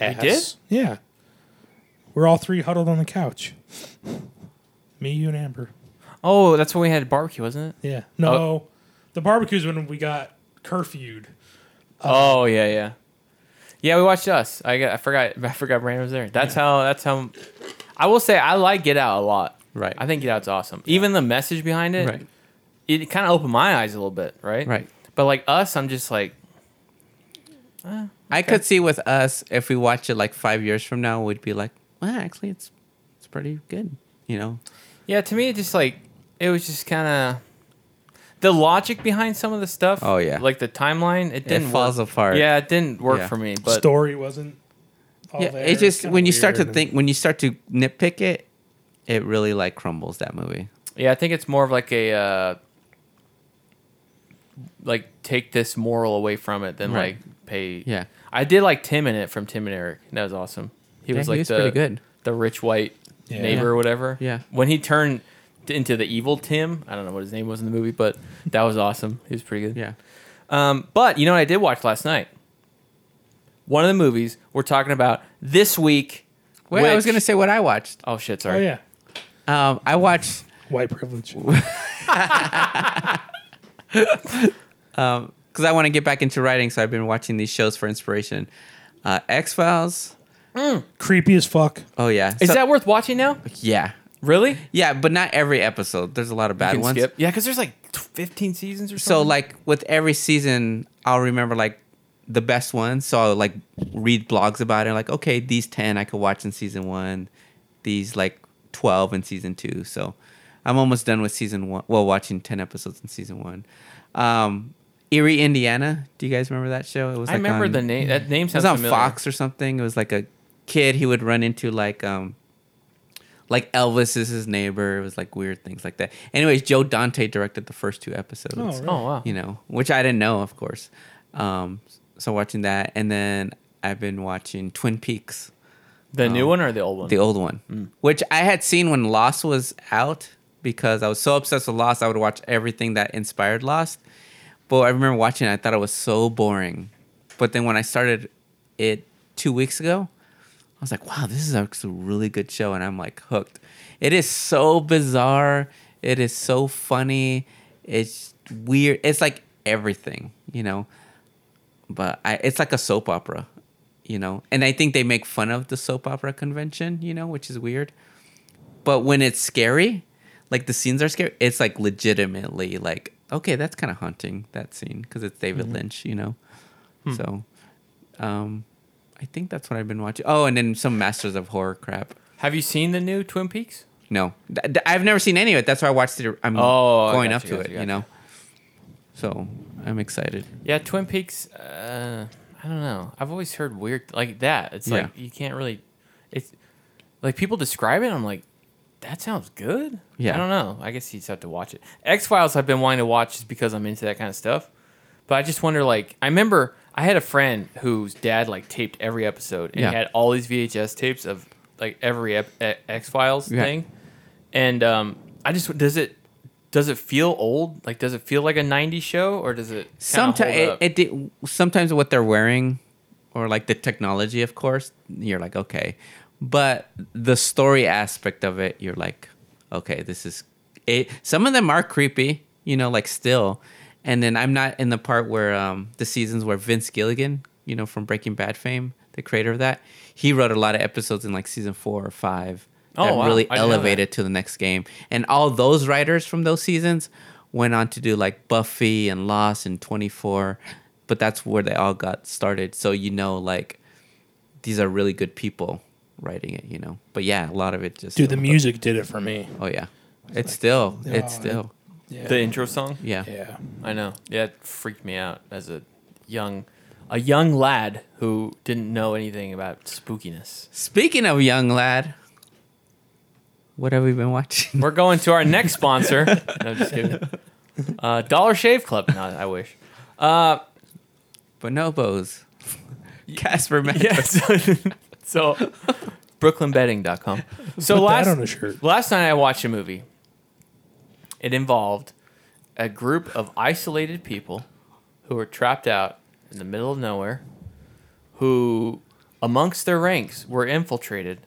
Speaker 6: We did?
Speaker 7: Yeah. We're all three huddled on the couch. Me, you, and Amber.
Speaker 6: Oh, that's when we had barbecue, wasn't it?
Speaker 7: Yeah. No, oh. the barbecue's when we got curfewed.
Speaker 6: Uh, oh yeah, yeah, yeah. We watched Us. I got, I forgot. I forgot Brandon was there. That's how. That's how. I will say I like Get Out a lot.
Speaker 8: Right.
Speaker 6: I think Get Out's awesome. Even the message behind it.
Speaker 8: Right.
Speaker 6: It kind of opened my eyes a little bit. Right.
Speaker 8: Right.
Speaker 6: But like Us, I'm just like, eh,
Speaker 8: I could see with us if we watch it like five years from now, we'd be like, well, actually, it's it's pretty good. You know.
Speaker 6: yeah. To me, it just like it was just kind of the logic behind some of the stuff.
Speaker 8: Oh, yeah.
Speaker 6: Like the timeline, it didn't
Speaker 8: falls
Speaker 6: work.
Speaker 8: apart.
Speaker 6: Yeah, it didn't work
Speaker 8: Yeah.
Speaker 6: for me. But
Speaker 7: Story wasn't. All
Speaker 8: yeah.
Speaker 7: there.
Speaker 8: It just when you start to think, when you start to nitpick it, it really like crumbles that movie.
Speaker 6: Yeah, I think it's more of like a uh, like take this moral away from it than
Speaker 8: Right.
Speaker 6: like pay.
Speaker 8: Yeah.
Speaker 6: I did like Tim in it from Tim and Eric. That was awesome. He
Speaker 8: Yeah,
Speaker 6: was
Speaker 8: he
Speaker 6: like
Speaker 8: was
Speaker 6: the
Speaker 8: pretty good.
Speaker 6: the rich white
Speaker 7: Yeah.
Speaker 6: neighbor or whatever.
Speaker 8: Yeah.
Speaker 6: When he turned into the evil Tim, I don't know what his name was in the movie, but that was awesome. He was pretty good.
Speaker 8: Yeah.
Speaker 6: Um, but you know what I did watch last night? One of the movies we're talking about this week.
Speaker 8: Wait, I was
Speaker 6: which-
Speaker 8: gonna say what I watched.
Speaker 6: Oh shit! Sorry.
Speaker 7: Oh yeah,
Speaker 8: Um, I watched
Speaker 7: white privilege.
Speaker 8: because I want to get back into writing, so I've been watching these shows for inspiration. Uh, X Files.
Speaker 7: Creepy as fuck.
Speaker 8: Oh yeah.
Speaker 6: Is
Speaker 8: So-
Speaker 6: that worth watching now?
Speaker 8: yeah?
Speaker 6: Really?
Speaker 8: Yeah, but not every episode. There's a lot of bad
Speaker 6: Can
Speaker 8: ones.
Speaker 6: skip. Yeah, because there's like 15 seasons or
Speaker 8: So
Speaker 6: something.
Speaker 8: like with every season, I'll remember like the best ones. So I'll like read blogs about it. Like okay, these ten I could watch in season one, these like twelve in season two. So I'm almost done with season one. Well, watching ten episodes in season one. Um, Erie, Indiana. Do you guys remember that show? It was.
Speaker 6: I remember
Speaker 8: on-
Speaker 6: the name. That name
Speaker 8: It was
Speaker 6: sounds
Speaker 8: on
Speaker 6: familiar.
Speaker 8: Fox or something. It was like a kid he would run into like um like Elvis is his neighbor. It was like weird things like that. Anyways, Joe Dante directed the first two episodes.
Speaker 7: Oh, really?
Speaker 6: Oh wow.
Speaker 8: You know, which I didn't know, of course. Um, so watching that, and then I've been watching Twin Peaks,
Speaker 6: The new
Speaker 8: Oh.
Speaker 6: one or the old one?
Speaker 8: the old one, which I had seen when Lost was out because I was so obsessed with Lost. I would watch everything that inspired Lost. But I remember watching it, I thought it was so boring. But then when I started it two weeks ago, I was like, wow, this is actually a really good show. And I'm like hooked. It is so bizarre. It is so funny. It's weird. It's like everything, you know. But I, it's like a soap opera, you know. And I think they make fun of the soap opera convention, you know, which is weird. But when it's scary, like the scenes are scary, it's like legitimately like, okay, that's kind of haunting that scene because it's David Lynch, you know. So, um, I think that's what I've been watching. Oh, and then some Masters of Horror crap.
Speaker 6: Have you seen the new Twin Peaks?
Speaker 8: No, Th- th- I've never seen any of it. That's why I watched it. I'm
Speaker 6: Oh, I
Speaker 8: going up to it,
Speaker 6: you,
Speaker 8: you, know. So I'm excited.
Speaker 6: Yeah, Twin Peaks. Uh, I don't know. I've always heard weird like that. It's like
Speaker 8: Yeah.
Speaker 6: you can't really. It's like people describe it. I'm like, that sounds good.
Speaker 8: Yeah.
Speaker 6: I don't know. I guess you just have to watch it. X Files. I've been wanting to watch just because I'm into that kind of stuff. But I just wonder. Like, I remember I had a friend whose dad like taped every episode, and
Speaker 8: Yeah.
Speaker 6: he had all these VHS tapes of like every ep- X Files
Speaker 8: Yeah.
Speaker 6: thing. And um, I just does it. Does it feel old? Like, does it feel like a '90s show, or does it?
Speaker 8: Sometimes
Speaker 6: Sometimes
Speaker 8: it, it did, sometimes what they're wearing, or like the technology, of course, you're like okay, but the story aspect of it, you're like, okay, this is it. Some of them are creepy, you know, like still, and then I'm not in the part where um the seasons where Vince Gilligan, you know, from Breaking Bad fame, the creator of that, he wrote a lot of episodes in like season four or five.
Speaker 6: Oh,
Speaker 8: that
Speaker 6: wow.
Speaker 8: really
Speaker 6: I didn't that.
Speaker 8: elevated to the next game. And all those writers from those seasons went on to do like Buffy and Lost and 24, but that's where they all got started. So you know, like these are really good people writing it, you know. But yeah, a lot of it just
Speaker 7: Dude, the music did it for me.
Speaker 8: Oh yeah, it's still, it's
Speaker 7: oh,
Speaker 8: still,
Speaker 7: Yeah.
Speaker 6: The intro song?
Speaker 8: yeah.
Speaker 7: yeah.
Speaker 6: I know. Yeah, it freaked me out as a young a young lad who didn't know anything about spookiness.
Speaker 8: Speaking of young lad, what have we been watching?
Speaker 6: We're going to our next sponsor. no, just kidding. Uh, Dollar Shave Club. No, I wish. Uh,
Speaker 8: Bonobos, Casper Mattress.
Speaker 6: yeah. So, so brooklynbedding.com. So
Speaker 7: Put
Speaker 6: last
Speaker 7: that on a shirt.
Speaker 6: last night I watched a movie. It involved a group of isolated people who were trapped out in the middle of nowhere, who, amongst their ranks, were infiltrated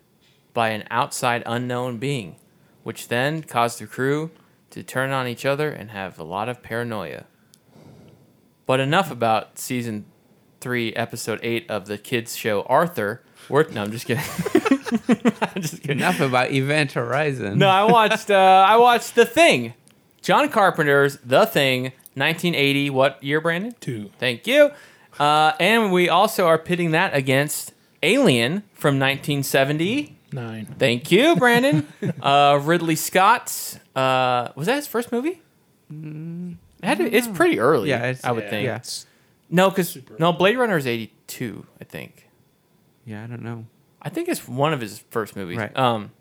Speaker 6: by an outside unknown being, which then caused the crew to turn on each other and have a lot of paranoia. But enough about season three, episode eight of the kids' show Arthur. We're, no, I'm just kidding. I'm just kidding.
Speaker 8: Enough about Event Horizon.
Speaker 6: No, I watched. Uh, I watched The Thing, John Carpenter's The Thing, 1980. What year, Brandon?
Speaker 7: Two.
Speaker 6: Thank you. Uh, and we also are pitting that against Alien from 1970.
Speaker 7: Nine.
Speaker 6: Thank you, Brandon. uh, Ridley Scott's. Uh, was that his first movie? It had to- it's pretty early.
Speaker 8: Yeah, it's-
Speaker 6: I would
Speaker 7: yeah,
Speaker 6: think.
Speaker 8: yeah.
Speaker 6: No, because no, Blade Runner is 82. I think.
Speaker 8: Yeah, I don't know.
Speaker 6: I think it's one of his first movies.
Speaker 8: Right.
Speaker 6: Um,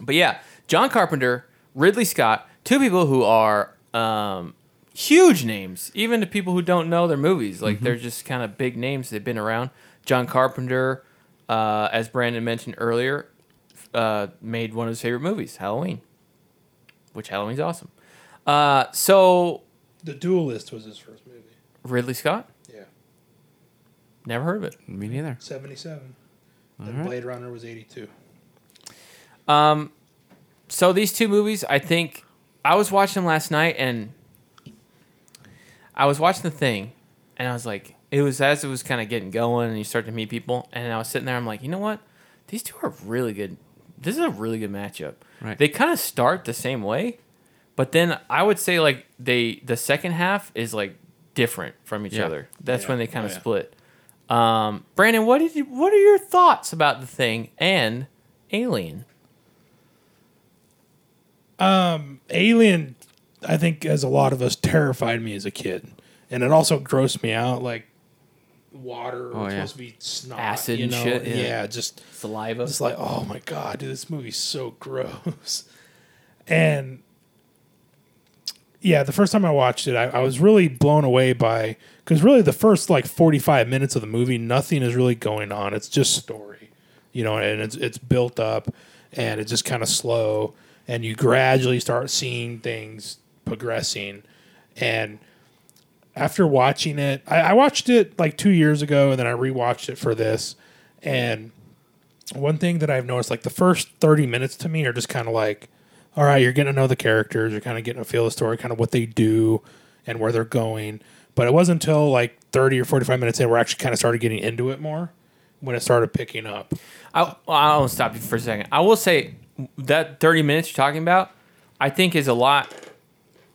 Speaker 6: but yeah, John Carpenter, Ridley Scott, two people who are um, huge names, even to people who don't know their movies. Like
Speaker 8: Mm-hmm.
Speaker 6: they're just kind of big names. They've been around. John Carpenter, uh, as Brandon mentioned earlier, uh, made one of his favorite movies, Halloween, which Halloween's awesome. Uh, so
Speaker 7: the Duelist was his first movie.
Speaker 6: Ridley Scott,
Speaker 7: Yeah.
Speaker 6: never heard of it.
Speaker 8: Me neither.
Speaker 7: Seventy-seven. Then
Speaker 8: Alright.
Speaker 7: Blade Runner was eighty-two.
Speaker 6: Um, so these two movies, I think I was watching them last night, and I was watching the thing, and I was like, it was as it was kind of getting going, and you start to meet people, and I was sitting there, I'm like, you know what? These two are really good. This is a really good matchup.
Speaker 8: Right.
Speaker 6: They kind of start the same way, but then I would say like they the second half is like different from each
Speaker 8: Yeah.
Speaker 6: other. That's
Speaker 7: Yeah.
Speaker 6: when they kind
Speaker 7: Oh,
Speaker 6: of
Speaker 7: yeah.
Speaker 6: split. Um, Brandon, what did you? What are your thoughts about the thing and Alien?
Speaker 7: Um, Alien, I think, as a lot of us, terrified me as a kid, and it also grossed me out. Like water
Speaker 8: Oh, yeah.
Speaker 7: supposed to be snot,
Speaker 6: Acid
Speaker 7: you
Speaker 6: and
Speaker 7: know?
Speaker 6: shit, yeah.
Speaker 7: yeah, just
Speaker 6: Saliva.
Speaker 7: it's like, oh my god, dude, this movie's so gross. And yeah, the first time I watched it, I, I was really blown away by because really the first like forty five minutes of the movie, nothing is really going on. It's just story, you know, and it's it's built up and it's just kind of slow, and you gradually start seeing things progressing, and after watching it, I, I watched it like two years ago, and then I rewatched it for this, and one thing that I've noticed, like the first 30 minutes to me are just kind of like, all right, you're getting to know the characters, you're kind of getting to feel of the story, kind of what they do and where they're going. But it wasn't until like 30 or 45 minutes in where I actually kind of started getting into it more when it started picking up.
Speaker 6: I, I'll stop you for a second. I will say that 30 minutes you're talking about, I think is a lot.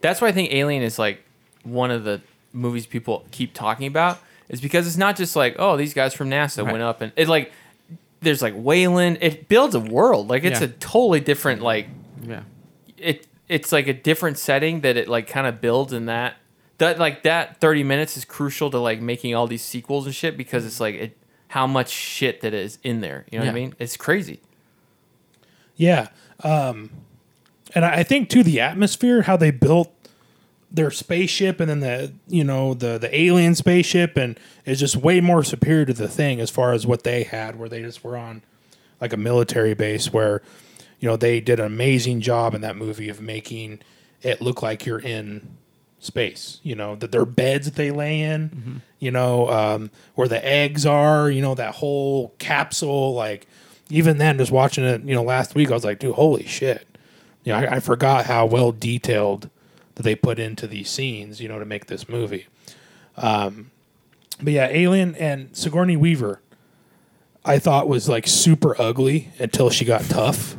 Speaker 6: That's why I think Alien is like one of the movies people keep talking about, is because it's not just like, oh, these guys from NASA
Speaker 8: Right.
Speaker 6: went up and it like, there's like Weyland. It builds a world. Like it's
Speaker 8: Yeah.
Speaker 6: a totally different, like,
Speaker 8: Yeah.
Speaker 6: it it's like a different setting that it like kind of builds in that that like that 30 minutes is crucial to like making all these sequels and shit because it's like it how much shit that is in there you know what i mean it's crazy
Speaker 7: Yeah. Um, and I think too the atmosphere, how they built their spaceship and then the you know the the alien spaceship and is just way more superior to the thing as far as what they had where they just were on like a military base where you know they did an amazing job in that movie of making it look like you're in space you know that their beds that they lay in you know um, where the eggs are you know that whole capsule like even then just watching it you know last week i was like dude holy shit you know i, I forgot how well detailed that they put into these scenes you know to make this movie um, but yeah alien and sigourney weaver i thought was like super ugly until she got tough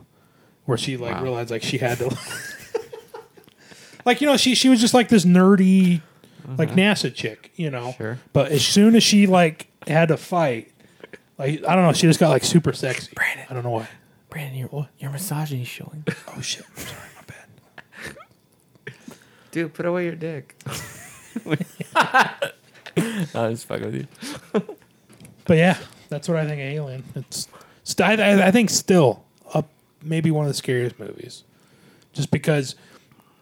Speaker 7: where she like
Speaker 8: Wow.
Speaker 7: realized like she had to like you know she she was just like this nerdy like NASA chick, you know.
Speaker 8: Sure.
Speaker 7: But as soon as she like had to fight, like I don't know, she just got like super sexy.
Speaker 6: Brandon.
Speaker 7: I don't know why.
Speaker 6: brandon your, oh, your misogyny showing
Speaker 7: Oh shit! I'm sorry, my bad.
Speaker 8: Dude, put away your dick.
Speaker 6: i'm just fucking with you
Speaker 7: But yeah, that's what I think. of Alien. It's, st- I, I think still up maybe one of the scariest movies, just because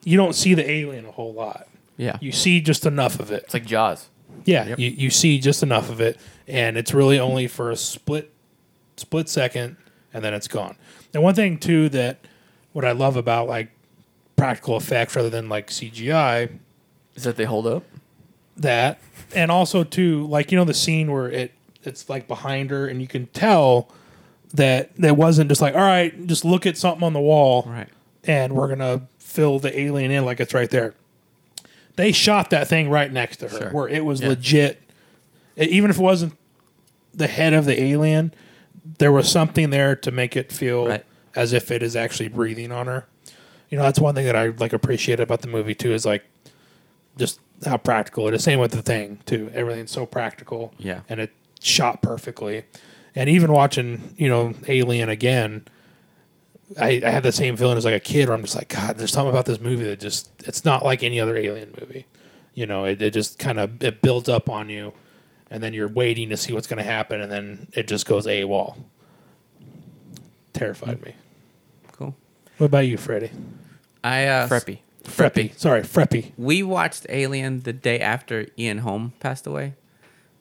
Speaker 7: you don't see the alien a whole lot.
Speaker 8: Yeah.
Speaker 7: You see just enough of it.
Speaker 6: it's like jaws
Speaker 7: Yeah, you, you see just enough of it, and it's really only for a split split second, and then it's gone. And one thing too that what I love about like practical effects rather than like CGI
Speaker 6: is that they hold up
Speaker 7: that, and also too like you know the scene where it it's like behind her, and you can tell that that wasn't just like all right, just look at something on the wall,
Speaker 8: Right.
Speaker 7: and we're gonna fill the alien in like it's right there. They shot that thing right next to her,
Speaker 8: Sure.
Speaker 7: where it was
Speaker 6: Yeah.
Speaker 7: legit. Even if it wasn't the head of the alien, there was something there to make it feel
Speaker 8: Right.
Speaker 7: as if it is actually breathing on her. You know, that's one thing that I like appreciate about the movie too. Is like just how practical it is. Same with the thing too. Everything's so practical.
Speaker 8: Yeah.
Speaker 7: and it shot perfectly. And even watching, you know, Alien again, I, I had the same feeling as like a kid where I'm just like, God, there's something about this movie that just it's not like any other alien movie. You know, it, it just kind of it builds up on you and then you're waiting to see what's gonna happen and then it just goes AWOL. Terrified me.
Speaker 8: Cool.
Speaker 7: What about you, Freddie?
Speaker 8: I uh
Speaker 6: Freppy.
Speaker 7: Freppy. Sorry, Freppy.
Speaker 8: we watched Alien the day after Ian Holm passed away.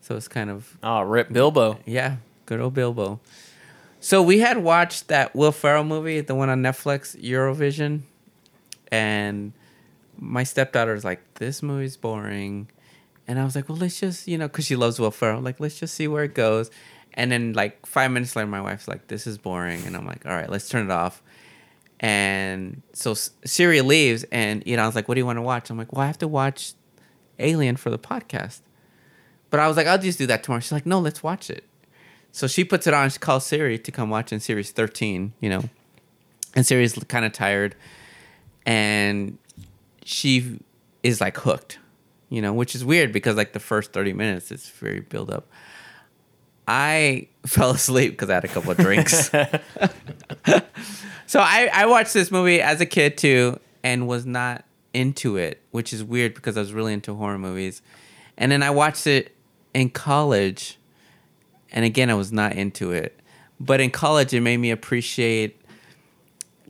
Speaker 8: So it's kind of
Speaker 6: oh rip bilbo
Speaker 8: yeah, good old Bilbo. So we had watched that Will Ferrell movie, the one on Netflix, Eurovision, and my stepdaughter's like, "This movie's boring," and I was like, "Well, let's just you know," because she loves Will Ferrell, like, let's just see where it goes. And then like five minutes later, my wife's like, "This is boring," and I'm like, "All right, let's turn it off." And so Siri leaves, and you know, I was like, "What do you want to watch?" I'm like, "Well, I have to watch Alien for the podcast." But I was like, I'll just do that tomorrow. She's like, no, let's watch it. So she puts it on. She calls Siri to come watch in series 13, you know. And Siri's kind of tired. And she is like hooked, you know, which is weird because like the first 30 minutes is very build up. I fell asleep because I had a couple of drinks. so I, I watched this movie as a kid too and was not into it, which is weird because I was really into horror movies. And then I watched it in college, and again, I was not into it. But in college, it made me appreciate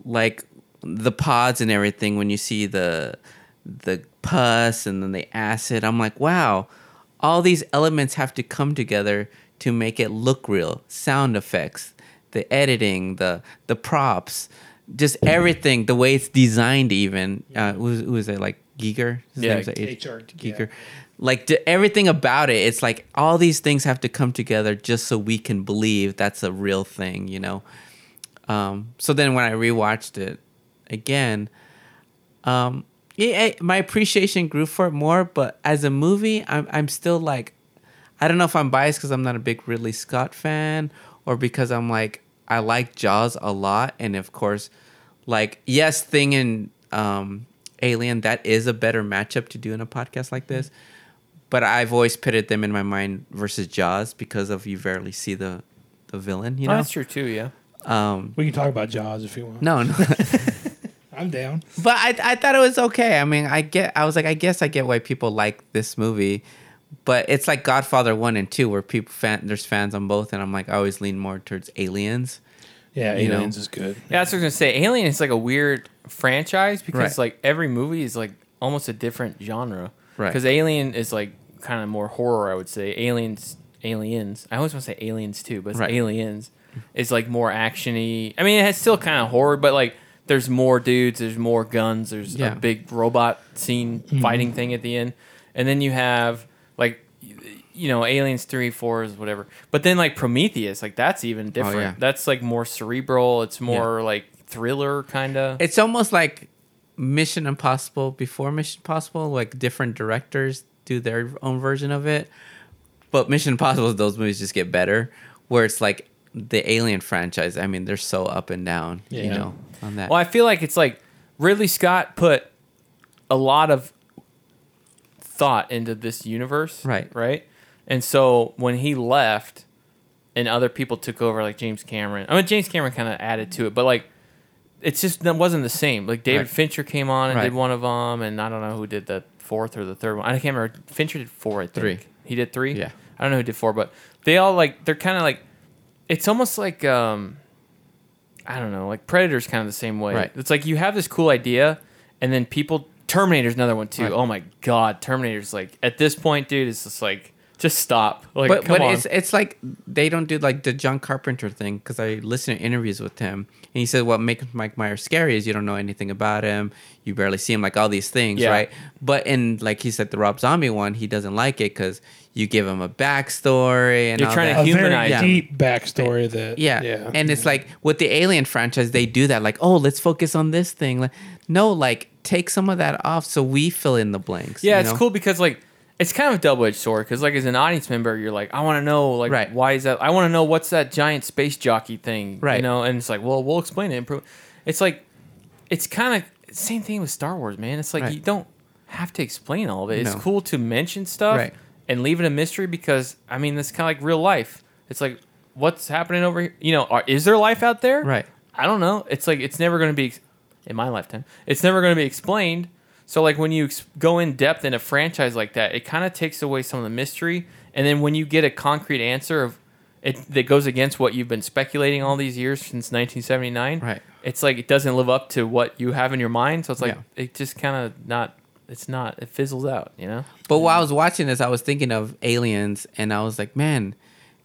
Speaker 8: like the pods and everything when you see the the pus and then the acid. I'm like, wow, all these elements have to come together to make it look real. Sound effects, the editing, the the props, just everything. The way it's designed, even uh, who was, was it like Giger? His
Speaker 6: Yeah,
Speaker 8: name's,
Speaker 7: H.R.
Speaker 8: Giger. Like everything about it, it's like all these things have to come together just so we can believe that's a real thing, you know. Um, so then when I rewatched it again, um, yeah, I- my appreciation grew for it more. But as a movie, I'm I'm still like, I don't know if I'm biased because I'm not a big Ridley Scott fan, or because I'm like I like Jaws a lot, and of course, like yes, Thing and um, Alien that is a better matchup to do in a podcast like this. But I've always pitted them in my mind versus Jaws because of you rarely see the the villain. You
Speaker 6: Oh,
Speaker 8: know,
Speaker 6: that's true too. Yeah.
Speaker 8: um,
Speaker 7: We can talk about Jaws if you want.
Speaker 8: no, no.
Speaker 7: I'm down.
Speaker 8: But I, I thought it was okay. I mean, I get. I was like, I guess I get why people like this movie, but it's like Godfather one and two, where people fan there's fans on both, and I'm like, I always lean more towards Aliens.
Speaker 7: Yeah,
Speaker 8: You know.
Speaker 7: Aliens is good.
Speaker 6: Yeah, that's what I was gonna say. Alien is like a weird franchise because
Speaker 8: Right.
Speaker 6: like every movie is like almost a different genre.
Speaker 8: Right.
Speaker 6: Because Alien is like kind of more horror, I would say. Aliens, Aliens. I always want to say Aliens too, but it's
Speaker 8: Right.
Speaker 6: Aliens is like more actiony. I mean, it has still kind of horror, but like there's more dudes, there's more guns, there's
Speaker 8: Yeah.
Speaker 6: a big robot scene mm-hmm. fighting thing at the end, and then you have like. y- You know, Aliens three, four is whatever, but then like Prometheus, like that's even oh, different.
Speaker 8: yeah.
Speaker 6: That's like more cerebral. It's more like thriller kind of.
Speaker 8: It's almost like Mission Impossible before Mission Impossible. Like different directors do their own version of it, but Mission Impossible, those movies just get better. Where it's like the Alien franchise. I mean, they're so up and down. You know, on that.
Speaker 6: Well, I feel like it's like Ridley Scott put a lot of thought into this universe.
Speaker 8: Right.
Speaker 6: Right. And so when he left and other people took over, like James Cameron, I mean, James Cameron kind of added to it, but like, it's just that wasn't the same. Like David
Speaker 8: Right.
Speaker 6: Fincher came on and
Speaker 8: Right.
Speaker 6: did one of them, and I don't know who did the fourth or the third one. I can't remember. Fincher did four, I think.
Speaker 8: Three.
Speaker 6: He did three.
Speaker 8: Yeah.
Speaker 6: I don't know who did four, but they all like they're kind of like it's almost like um I don't know, like Predator's kind of the same way.
Speaker 8: Right.
Speaker 6: It's like you have this cool idea, and then people. Terminator's another one too.
Speaker 8: Right.
Speaker 6: Oh my god, Terminator's like at this point, dude, it's just like just stop. Like,
Speaker 8: but
Speaker 6: come
Speaker 8: but
Speaker 6: on.
Speaker 8: it's it's like they don't do like the John Carpenter thing because I listened to interviews with him and he said what makes Mike Myers scary is you don't know anything about him, you barely see him, like all these things,
Speaker 6: Yeah.
Speaker 8: right? But in like he said the Rob Zombie one, he doesn't like it because you give him a backstory and
Speaker 6: You're
Speaker 8: all
Speaker 6: trying
Speaker 8: that.
Speaker 6: to
Speaker 7: A very
Speaker 6: humanize him.
Speaker 7: deep backstory that.
Speaker 8: Yeah.
Speaker 7: Yeah.
Speaker 8: And it's like with the Alien franchise, they do that. Like, oh, let's focus on this thing. Like, no, like take some of that off so we fill in the blanks.
Speaker 6: yeah,
Speaker 8: you
Speaker 6: it's
Speaker 8: know?
Speaker 6: cool because like it's kind of a double edged sword because like as an audience member, you're like, I want to know like
Speaker 8: Right.
Speaker 6: why is that? I want to know what's that giant space jockey thing, You
Speaker 8: Right.
Speaker 6: know, and it's like, well, we'll explain it. Improve. It's like it's kind of same thing with Star Wars, man. It's like
Speaker 8: Right.
Speaker 6: you don't have to explain all of it. It's cool to mention stuff
Speaker 8: Right.
Speaker 6: and leave it a mystery because I mean, that's kind of like real life. It's like what's happening over here. You know, are, is there life out there?
Speaker 8: Right.
Speaker 6: I don't know. It's like it's never going to be in my lifetime. It's never going to be explained. So like when you go in depth in a franchise like that, it kind of takes away some of the mystery. And then when you get a concrete answer of it that goes against what you've been speculating all these years since 1979,
Speaker 8: Right.
Speaker 6: It's like it doesn't live up to what you have in your mind. So it's like
Speaker 8: Yeah.
Speaker 6: it just kind of not. It's not. It fizzles out. You know.
Speaker 8: But while I was watching this, I was thinking of Aliens, and I was like, man,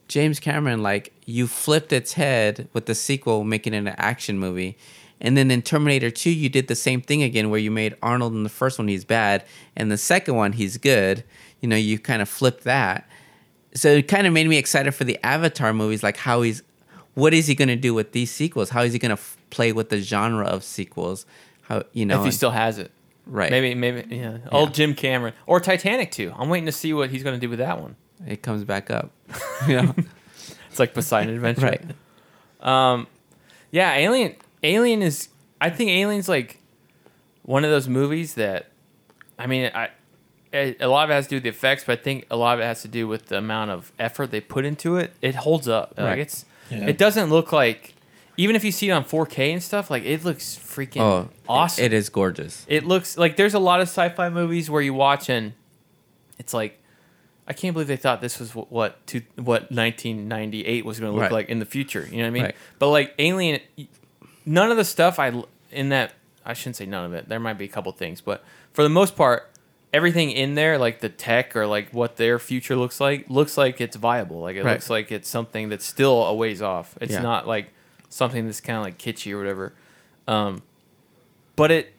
Speaker 8: James Cameron, like you flipped its head with the sequel, making it an action movie, and then in Terminator Two, you did the same thing again, where you made Arnold in the first one he's bad, and the second one he's good. You know, you kind of flipped that. So it kind of made me excited for the Avatar movies, like how he's, what is he going to do with these sequels? How is he going to f- play with the genre of sequels? How you know?
Speaker 6: if he
Speaker 8: and-
Speaker 6: still has it.
Speaker 8: right?
Speaker 6: Maybe, maybe, yeah. Old Jim Cameron or Titanic 2. I'm waiting to see what he's going to do with that one.
Speaker 8: it comes back up. You know,
Speaker 6: It's like Poseidon Adventure.
Speaker 8: right?
Speaker 6: Um, yeah, Alien. Alien is. I think Alien's like one of those movies that. I mean, I. a a lot of it has to do with the effects, but I think a lot of it has to do with the amount of effort they put into it. It holds up. Like it's,
Speaker 7: Yeah.
Speaker 6: it doesn't look like, even if you see it on 4K and stuff, like it looks freaking
Speaker 8: Oh,
Speaker 6: awesome.
Speaker 8: It is gorgeous.
Speaker 6: It looks like there's a lot of sci-fi movies where you watch and it's like, I can't believe they thought this was wh- what to what 1998 was going to look
Speaker 8: Right.
Speaker 6: like in the future. You know what I mean?
Speaker 8: Right.
Speaker 6: But like Alien, none of the stuff I in that I shouldn't say none of it. There might be a couple things, but for the most part, everything in there, like the tech or like what their future looks like, looks like it's viable. Like it
Speaker 8: Right.
Speaker 6: looks like it's something that's still a ways off. It's
Speaker 8: Yeah.
Speaker 6: not like something that's kind of like kitschy or whatever. Um, but it,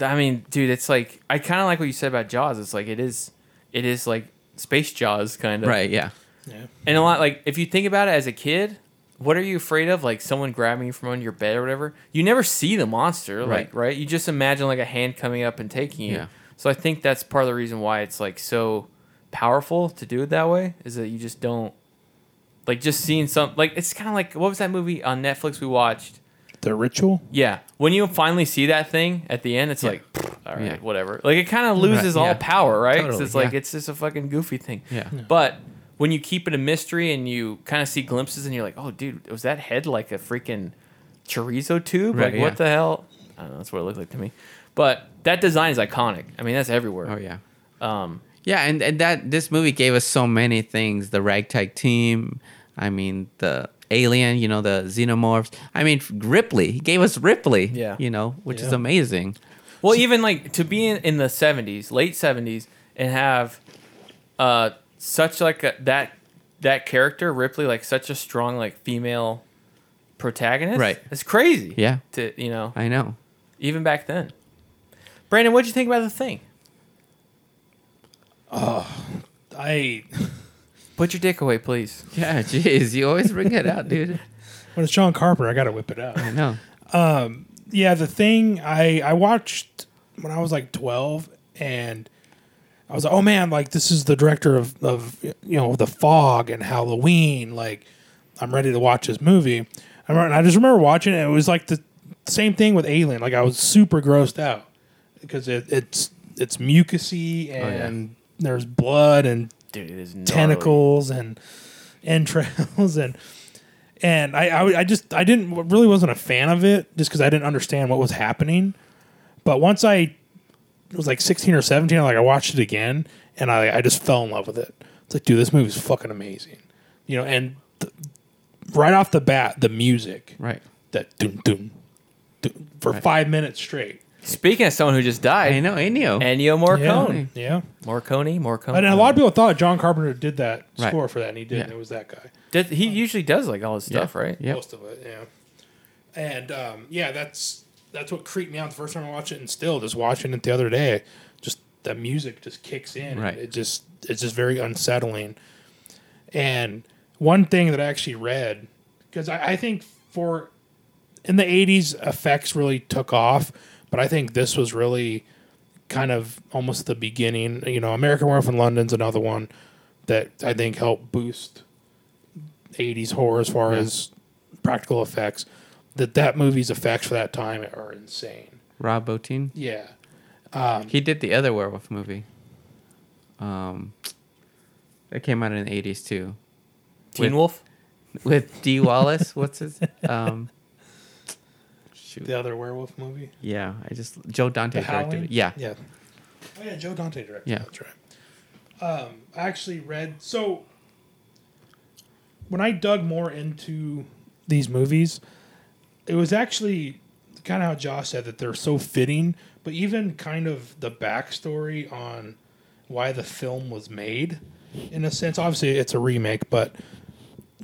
Speaker 6: I mean, dude, it's like I kind of like what you said about Jaws. It's like it is, it is like space Jaws kind of
Speaker 8: Right. Yeah.
Speaker 7: Yeah.
Speaker 6: and a lot like if you think about it as a kid, what are you afraid of? Like someone grabbing you from under your bed or whatever. You never see the monster, like
Speaker 8: Right.
Speaker 6: right? You just imagine like a hand coming up and taking you.
Speaker 8: Yeah.
Speaker 6: So I think that's part of the reason why it's like so powerful to do it that way is that you just don't like just seeing some like it's kind of like what was that movie on Netflix we watched?
Speaker 7: The ritual.
Speaker 6: Yeah, when you finally see that thing at the end, it's
Speaker 8: Yeah.
Speaker 6: like, all right,
Speaker 8: Yeah.
Speaker 6: whatever. Like it kind of loses all
Speaker 8: yeah.
Speaker 6: power, right?
Speaker 8: Totally,
Speaker 6: it's like it's just a fucking goofy thing.
Speaker 8: Yeah.
Speaker 6: But when you keep it a mystery and you kind of see glimpses and you're like, oh, dude, was that head like a freaking chorizo tube?
Speaker 8: Right,
Speaker 6: like what the hell? I don't know. That's what it looked like to me. But that design is iconic. I mean, that's everywhere.
Speaker 8: Oh yeah.
Speaker 6: Um,
Speaker 8: Yeah, and, and that this movie gave us so many things. The ragtag team. I mean, the alien. You know, the xenomorphs. I mean, Ripley. He gave us Ripley.
Speaker 6: Yeah.
Speaker 8: You know, which is amazing.
Speaker 6: Well, even like to be in, in the seventies, late seventies, and have uh such like a, that that character Ripley, like such a strong like female protagonist.
Speaker 8: Right.
Speaker 6: It's crazy.
Speaker 8: Yeah.
Speaker 6: To you know,
Speaker 8: I know.
Speaker 6: even back then. Brandon, what'd you think about the thing?
Speaker 7: Oh, I
Speaker 6: Put your dick away, please.
Speaker 8: Yeah. Jeez, you always bring it out, dude.
Speaker 7: when it's John Carpenter, I gotta whip it out.
Speaker 8: I know.
Speaker 7: Um, yeah, the thing I I watched when I was like twelve, and I was like, oh man, like this is the director of of you know the Fog and Halloween. Like I'm ready to watch this movie. I remember, and I just remember watching it. It was like the same thing with Alien. Like I was super grossed out because it, it's it's mucusy and there's blood and
Speaker 6: Dude,
Speaker 7: tentacles and entrails and and I, I I just I didn't really wasn't a fan of it just because I didn't understand what was happening. But once I was like 16 or 17, like I watched it again and I I just fell in love with it. It's like, dude, this movie's fucking amazing, you know. And th- right off the bat, the music
Speaker 8: Right.
Speaker 7: that doom doom, doom for five minutes straight.
Speaker 6: Speaking of someone who just died,
Speaker 8: I know. Ennio.
Speaker 6: Ennio Morricone.
Speaker 7: Yeah, yeah.
Speaker 6: Morricone, Morricone.
Speaker 7: And a lot of people thought John Carpenter did that
Speaker 8: Right.
Speaker 7: score for that, and he did.
Speaker 8: Yeah.
Speaker 7: It was that guy.
Speaker 6: Did- he usually does like all his stuff, right?
Speaker 8: Yep.
Speaker 7: most of it, yeah. And um, yeah, that's that's what creeped me out the first time I watched it, and still just watching it the other day, just the music just kicks in.
Speaker 8: Right.
Speaker 7: It just it's just very unsettling. And one thing that I actually read because I, I think for in the '80s effects really took off, but I think this was really kind of almost the beginning. You know, American Werewolf in London's another one that I think helped boost 80s horror as far as practical effects. That that movie's effects for that time are insane.
Speaker 8: Rob Bottin.
Speaker 7: Yeah.
Speaker 8: He did the other werewolf movie. Um, that came out in the eighties too,
Speaker 6: Teen
Speaker 8: With-
Speaker 6: Wolf.
Speaker 8: with Dee Wallace. What's his? Um, shoot.
Speaker 7: The other werewolf movie.
Speaker 8: Yeah, I just Joe Dante
Speaker 7: The
Speaker 8: directed
Speaker 7: Howling?
Speaker 8: it. Yeah,
Speaker 7: Yeah. Oh yeah, Joe Dante directed.
Speaker 8: Yeah.
Speaker 7: Yeah, that's right. Um, I actually read so when I dug more into these movies, it was actually kind of how Josh said that they're so fitting, but even kind of the backstory on why the film was made, in a sense. Obviously, it's a remake, but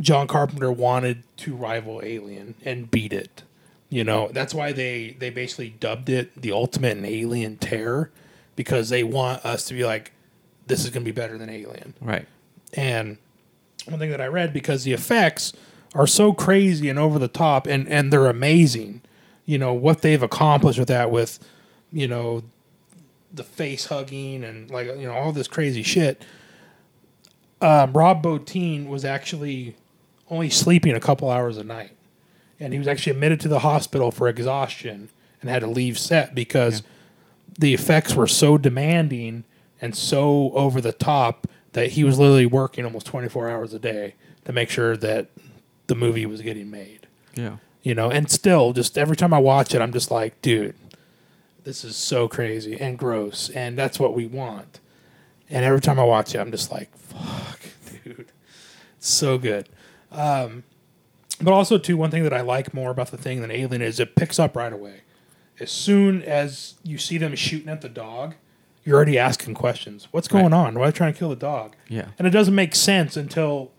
Speaker 7: John Carpenter wanted to rival Alien and beat it. You know, that's why they they basically dubbed it the ultimate in alien terror because they want us to be like this is going to be better than Alien.
Speaker 8: right.
Speaker 7: And one thing that I read because the effects are so crazy and over the top and and they're amazing. You know what they've accomplished with that with you know the face hugging and like you know all this crazy shit. Um, Rob Bottin was actually only sleeping a couple hours a night, and he was actually admitted to the hospital for exhaustion and had to leave set because the effects were so demanding and so over the top that he was literally working almost 24 hours a day to make sure that the movie was getting made.
Speaker 8: Yeah.
Speaker 7: You know, and still, just every time I watch it, I'm just like, dude, this is so crazy and gross, and that's what we want. And every time I watch it, I'm just like, fuck, dude, it's so good. Um, but also, too, one thing that I like more about the thing than Alien is it picks up right away. As soon as you see them shooting at the dog, you're already asking questions. What's going on? Why are they trying to kill the dog?
Speaker 8: Yeah.
Speaker 7: And it doesn't make sense until,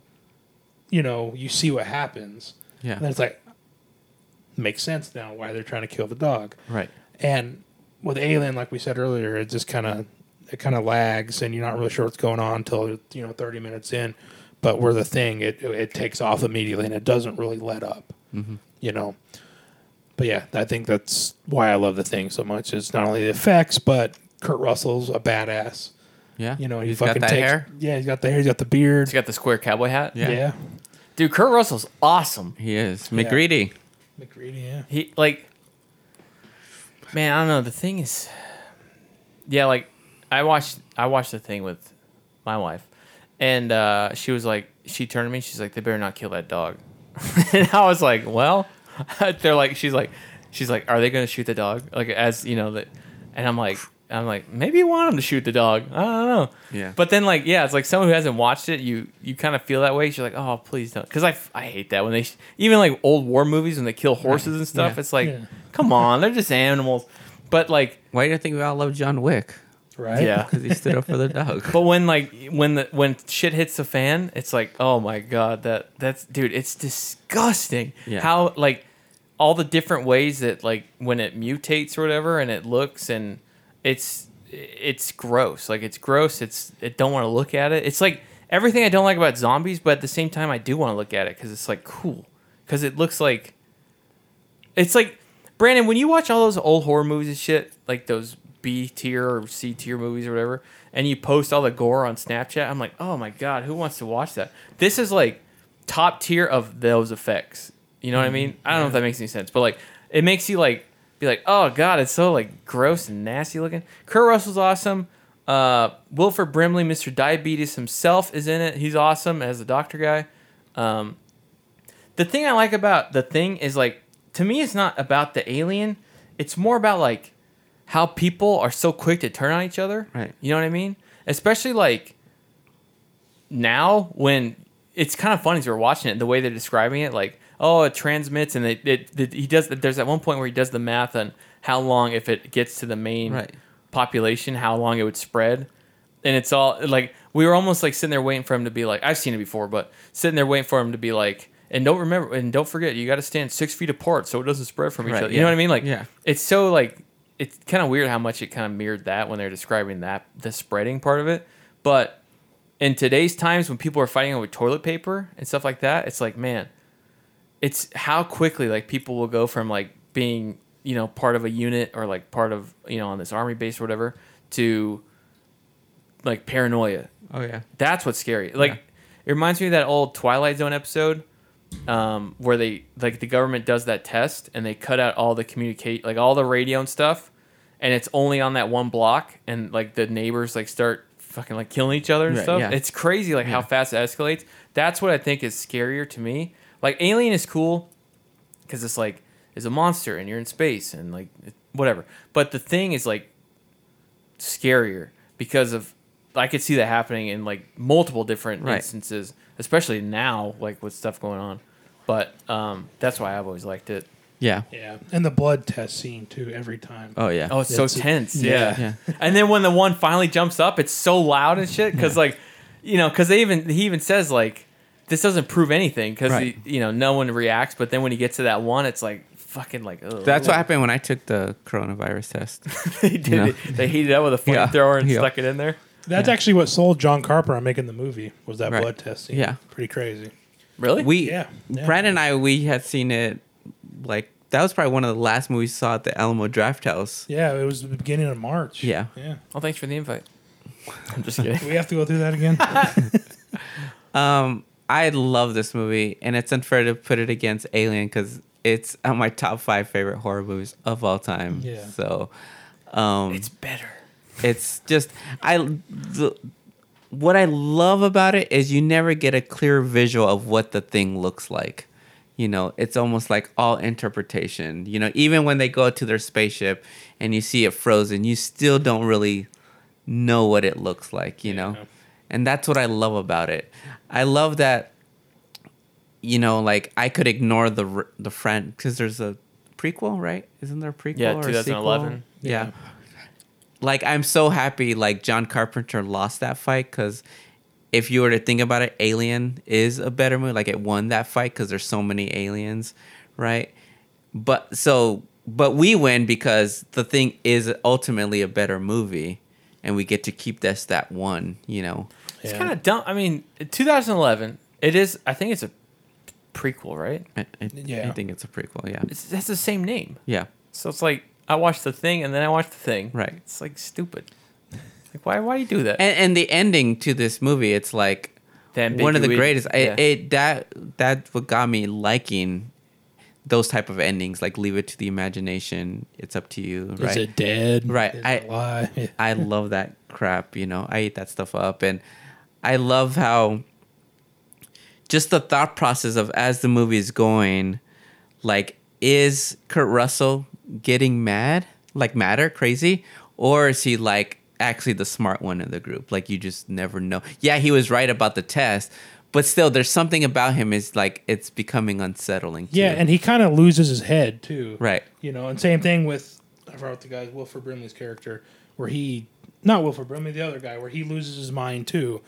Speaker 7: you know, you see what happens.
Speaker 8: Yeah.
Speaker 7: And it's like, makes sense now why they're trying to kill the dog.
Speaker 8: Right.
Speaker 7: And with Alien, like we said earlier, it just kind of it kind of lags, and you're not really sure what's going on until you know 30 minutes in. But where the thing, it it takes off immediately, and it doesn't really let up. Mm-hmm. You know. But yeah, I think that's why I love the thing so much. It's not only the effects, but Kurt Russell's a badass.
Speaker 8: Yeah.
Speaker 7: You know, he
Speaker 8: he's
Speaker 7: fucking
Speaker 8: got that
Speaker 7: takes,
Speaker 8: hair.
Speaker 7: Yeah, he's got the hair. He's got the beard.
Speaker 6: He's got the square cowboy hat.
Speaker 8: Yeah.
Speaker 7: yeah.
Speaker 6: Dude, Kurt Russell's awesome.
Speaker 8: He is. McGreedy.
Speaker 7: MacReady, yeah.
Speaker 6: He like, man, I don't know. The thing is, yeah, like I watched I watched the thing with my wife, and uh, she was like, she turned to me, she's like, they better not kill that dog, and I was like, well, they're like, she's like, she's like, are they gonna shoot the dog? Like as you know that, and I'm like. I'm like, maybe you want him to shoot the dog. I don't know.
Speaker 8: Yeah.
Speaker 6: But then, like, yeah, it's like someone who hasn't watched it, you you kind of feel that way. You're like, oh, please don't, because I, I hate that when they sh- even like old war movies when they kill horses and stuff.
Speaker 8: Yeah.
Speaker 6: It's like,
Speaker 7: Yeah.
Speaker 6: come on, they're just animals. But like,
Speaker 8: Why do you think we all love John Wick?
Speaker 7: Right.
Speaker 6: yeah.
Speaker 8: Because he stood up for the dog.
Speaker 6: But when like when the when shit hits the fan, it's like, oh my god, that that's dude, it's disgusting.
Speaker 8: Yeah.
Speaker 6: How like all the different ways that like when it mutates or whatever, and it looks and it's it's gross. Like it's gross. It's I don't want to look at it. It's like everything I don't like about zombies, but at the same time, I do want to look at it because it's like cool. Because it looks like it's like Brandon when you watch all those old horror movies and shit, like those B tier or C tier movies or whatever, and you post all the gore on Snapchat. I'm like, oh my god, who wants to watch that? This is like top tier of those effects. You know what I mm-hmm. mean? I don't know if that makes any sense, but like it makes you like be like, oh god, it's so like gross and nasty looking. Kurt Russell's awesome. Uh, Wilford Brimley, Mr. Diabetes himself, is in it. He's awesome as the doctor guy. Um, the thing I like about the thing is like to me, it's not about the alien. It's more about like how people are so quick to turn on each other.
Speaker 8: Right.
Speaker 6: You know what I mean? Especially like now when it's kind of funny as we're watching it, the way they're describing it, like, oh, it transmits, and it, it, it he does. There's at one point where he does the math on how long if it gets to the main
Speaker 8: Right.
Speaker 6: population, how long it would spread, and it's all like we were almost like sitting there waiting for him to be like, I've seen it before, but sitting there waiting for him to be like. And don't remember, and don't forget, you got to stand six feet apart so it doesn't spread from each
Speaker 8: Right,
Speaker 6: other. You know what I mean? Like,
Speaker 8: Yeah.
Speaker 6: it's so like it's kind of weird how much it kind of mirrored that when they're describing that the spreading part of it. But in today's times when people are fighting over toilet paper and stuff like that, it's like man, it's how quickly like people will go from like being you know part of a unit or like part of you know on this army base or whatever to like paranoia.
Speaker 8: Oh yeah.
Speaker 6: That's what's scary. Like
Speaker 8: Yeah.
Speaker 6: it reminds me of that old Twilight Zone episode um, where they like the government does that test and they cut out all the communicate like all the radio and stuff, and it's only on that one block, and like the neighbors like start fucking like killing each other and
Speaker 8: Right,
Speaker 6: stuff.
Speaker 8: yeah.
Speaker 6: It's crazy like how fast it escalates. That's what I think is scarier to me. Like Alien is cool because it's like it's a monster and you're in space and like whatever. But the thing is like scarier because of I could see that happening in like multiple different
Speaker 8: Right.
Speaker 6: instances, especially now, like with stuff going on. But um, that's why I've always liked it.
Speaker 8: Yeah.
Speaker 7: Yeah. And the blood test scene too every time.
Speaker 8: Oh yeah.
Speaker 6: Oh, it's so
Speaker 7: It's-
Speaker 6: tense.
Speaker 7: yeah.
Speaker 6: Yeah.
Speaker 8: Yeah.
Speaker 6: and then when the one finally jumps up, it's so loud and shit because like, you know, because they even he even says like this doesn't prove anything because
Speaker 8: Right.
Speaker 6: you know no one reacts. But then when he gets to that one, it's like fucking like ugh.
Speaker 8: That's what happened when I took the coronavirus test.
Speaker 6: they did.
Speaker 8: No.
Speaker 6: it. They heated it up with a
Speaker 8: Yeah.
Speaker 6: flamethrower and
Speaker 8: Yeah.
Speaker 6: stuck it in there.
Speaker 7: That's actually what sold John Carper on making the movie was that
Speaker 8: Right.
Speaker 7: blood test scene.
Speaker 8: Yeah.
Speaker 7: Pretty crazy.
Speaker 6: Really?
Speaker 8: We,
Speaker 7: Yeah, yeah.
Speaker 8: Brandon and I, we had seen it. Like that was probably one of the last movies we saw at the Alamo Drafthouse.
Speaker 7: Yeah, it was the beginning of March.
Speaker 8: Yeah.
Speaker 7: Yeah.
Speaker 6: Oh, thanks for the invite. I'm just kidding.
Speaker 7: We have to go through that again?
Speaker 8: Um, I love this movie, and it's unfair to put it against Alien because it's on my top five favorite horror movies of all time.
Speaker 7: Yeah.
Speaker 8: So, um,
Speaker 6: it's better.
Speaker 8: It's just I the, what I love about it is you never get a clear visual of what the thing looks like. You know, it's almost like all interpretation. You know, even when they go to their spaceship and you see it frozen, you still don't really know what it looks like, you know? And that's what I love about it. I love that you know, like I could ignore the the friend because there's a prequel, right? Isn't there a prequel?
Speaker 6: Yeah,
Speaker 8: or a
Speaker 6: 2011.
Speaker 8: sequel? Yeah. Like I'm so happy like John Carpenter lost that fight because if you were to think about it, Alien is a better movie. Like it won that fight because there's so many aliens, right? But so but we win because the thing is ultimately a better movie, and we get to keep this that one. You know.
Speaker 6: It's kind of dumb. I mean, 2011. It is. I think it's a prequel, right?
Speaker 8: I, I,
Speaker 7: Yeah.
Speaker 8: I think it's a prequel. Yeah.
Speaker 6: It's, that's the same name.
Speaker 8: Yeah.
Speaker 6: So it's like I watched the thing and then I watched the thing.
Speaker 8: Right.
Speaker 6: It's like stupid. Like why? Why do you do that?
Speaker 8: and, and the ending to this movie it's like
Speaker 6: The
Speaker 8: one of the greatest
Speaker 6: yeah.
Speaker 8: it, it that that's what got me liking those type of endings like leave it to the imagination it's up to you
Speaker 7: Is
Speaker 8: right
Speaker 7: it dead?
Speaker 8: Right,
Speaker 7: Is
Speaker 8: I-
Speaker 7: it alive?
Speaker 8: i love that crap you know i eat that stuff up and i love how just the thought process of as the movie is going like is kurt russell getting mad like madder crazy or is he like actually the smart one in the group like you just never know yeah he was right about the test but still there's something about him is like it's becoming unsettling
Speaker 7: Yeah,
Speaker 8: too.
Speaker 7: and he kind of loses his head too.
Speaker 8: Right.
Speaker 7: You know, and same thing with I forgot the guy Wilford Brimley's character, where he not Wilford Brimley, the other guy, where he loses his mind too.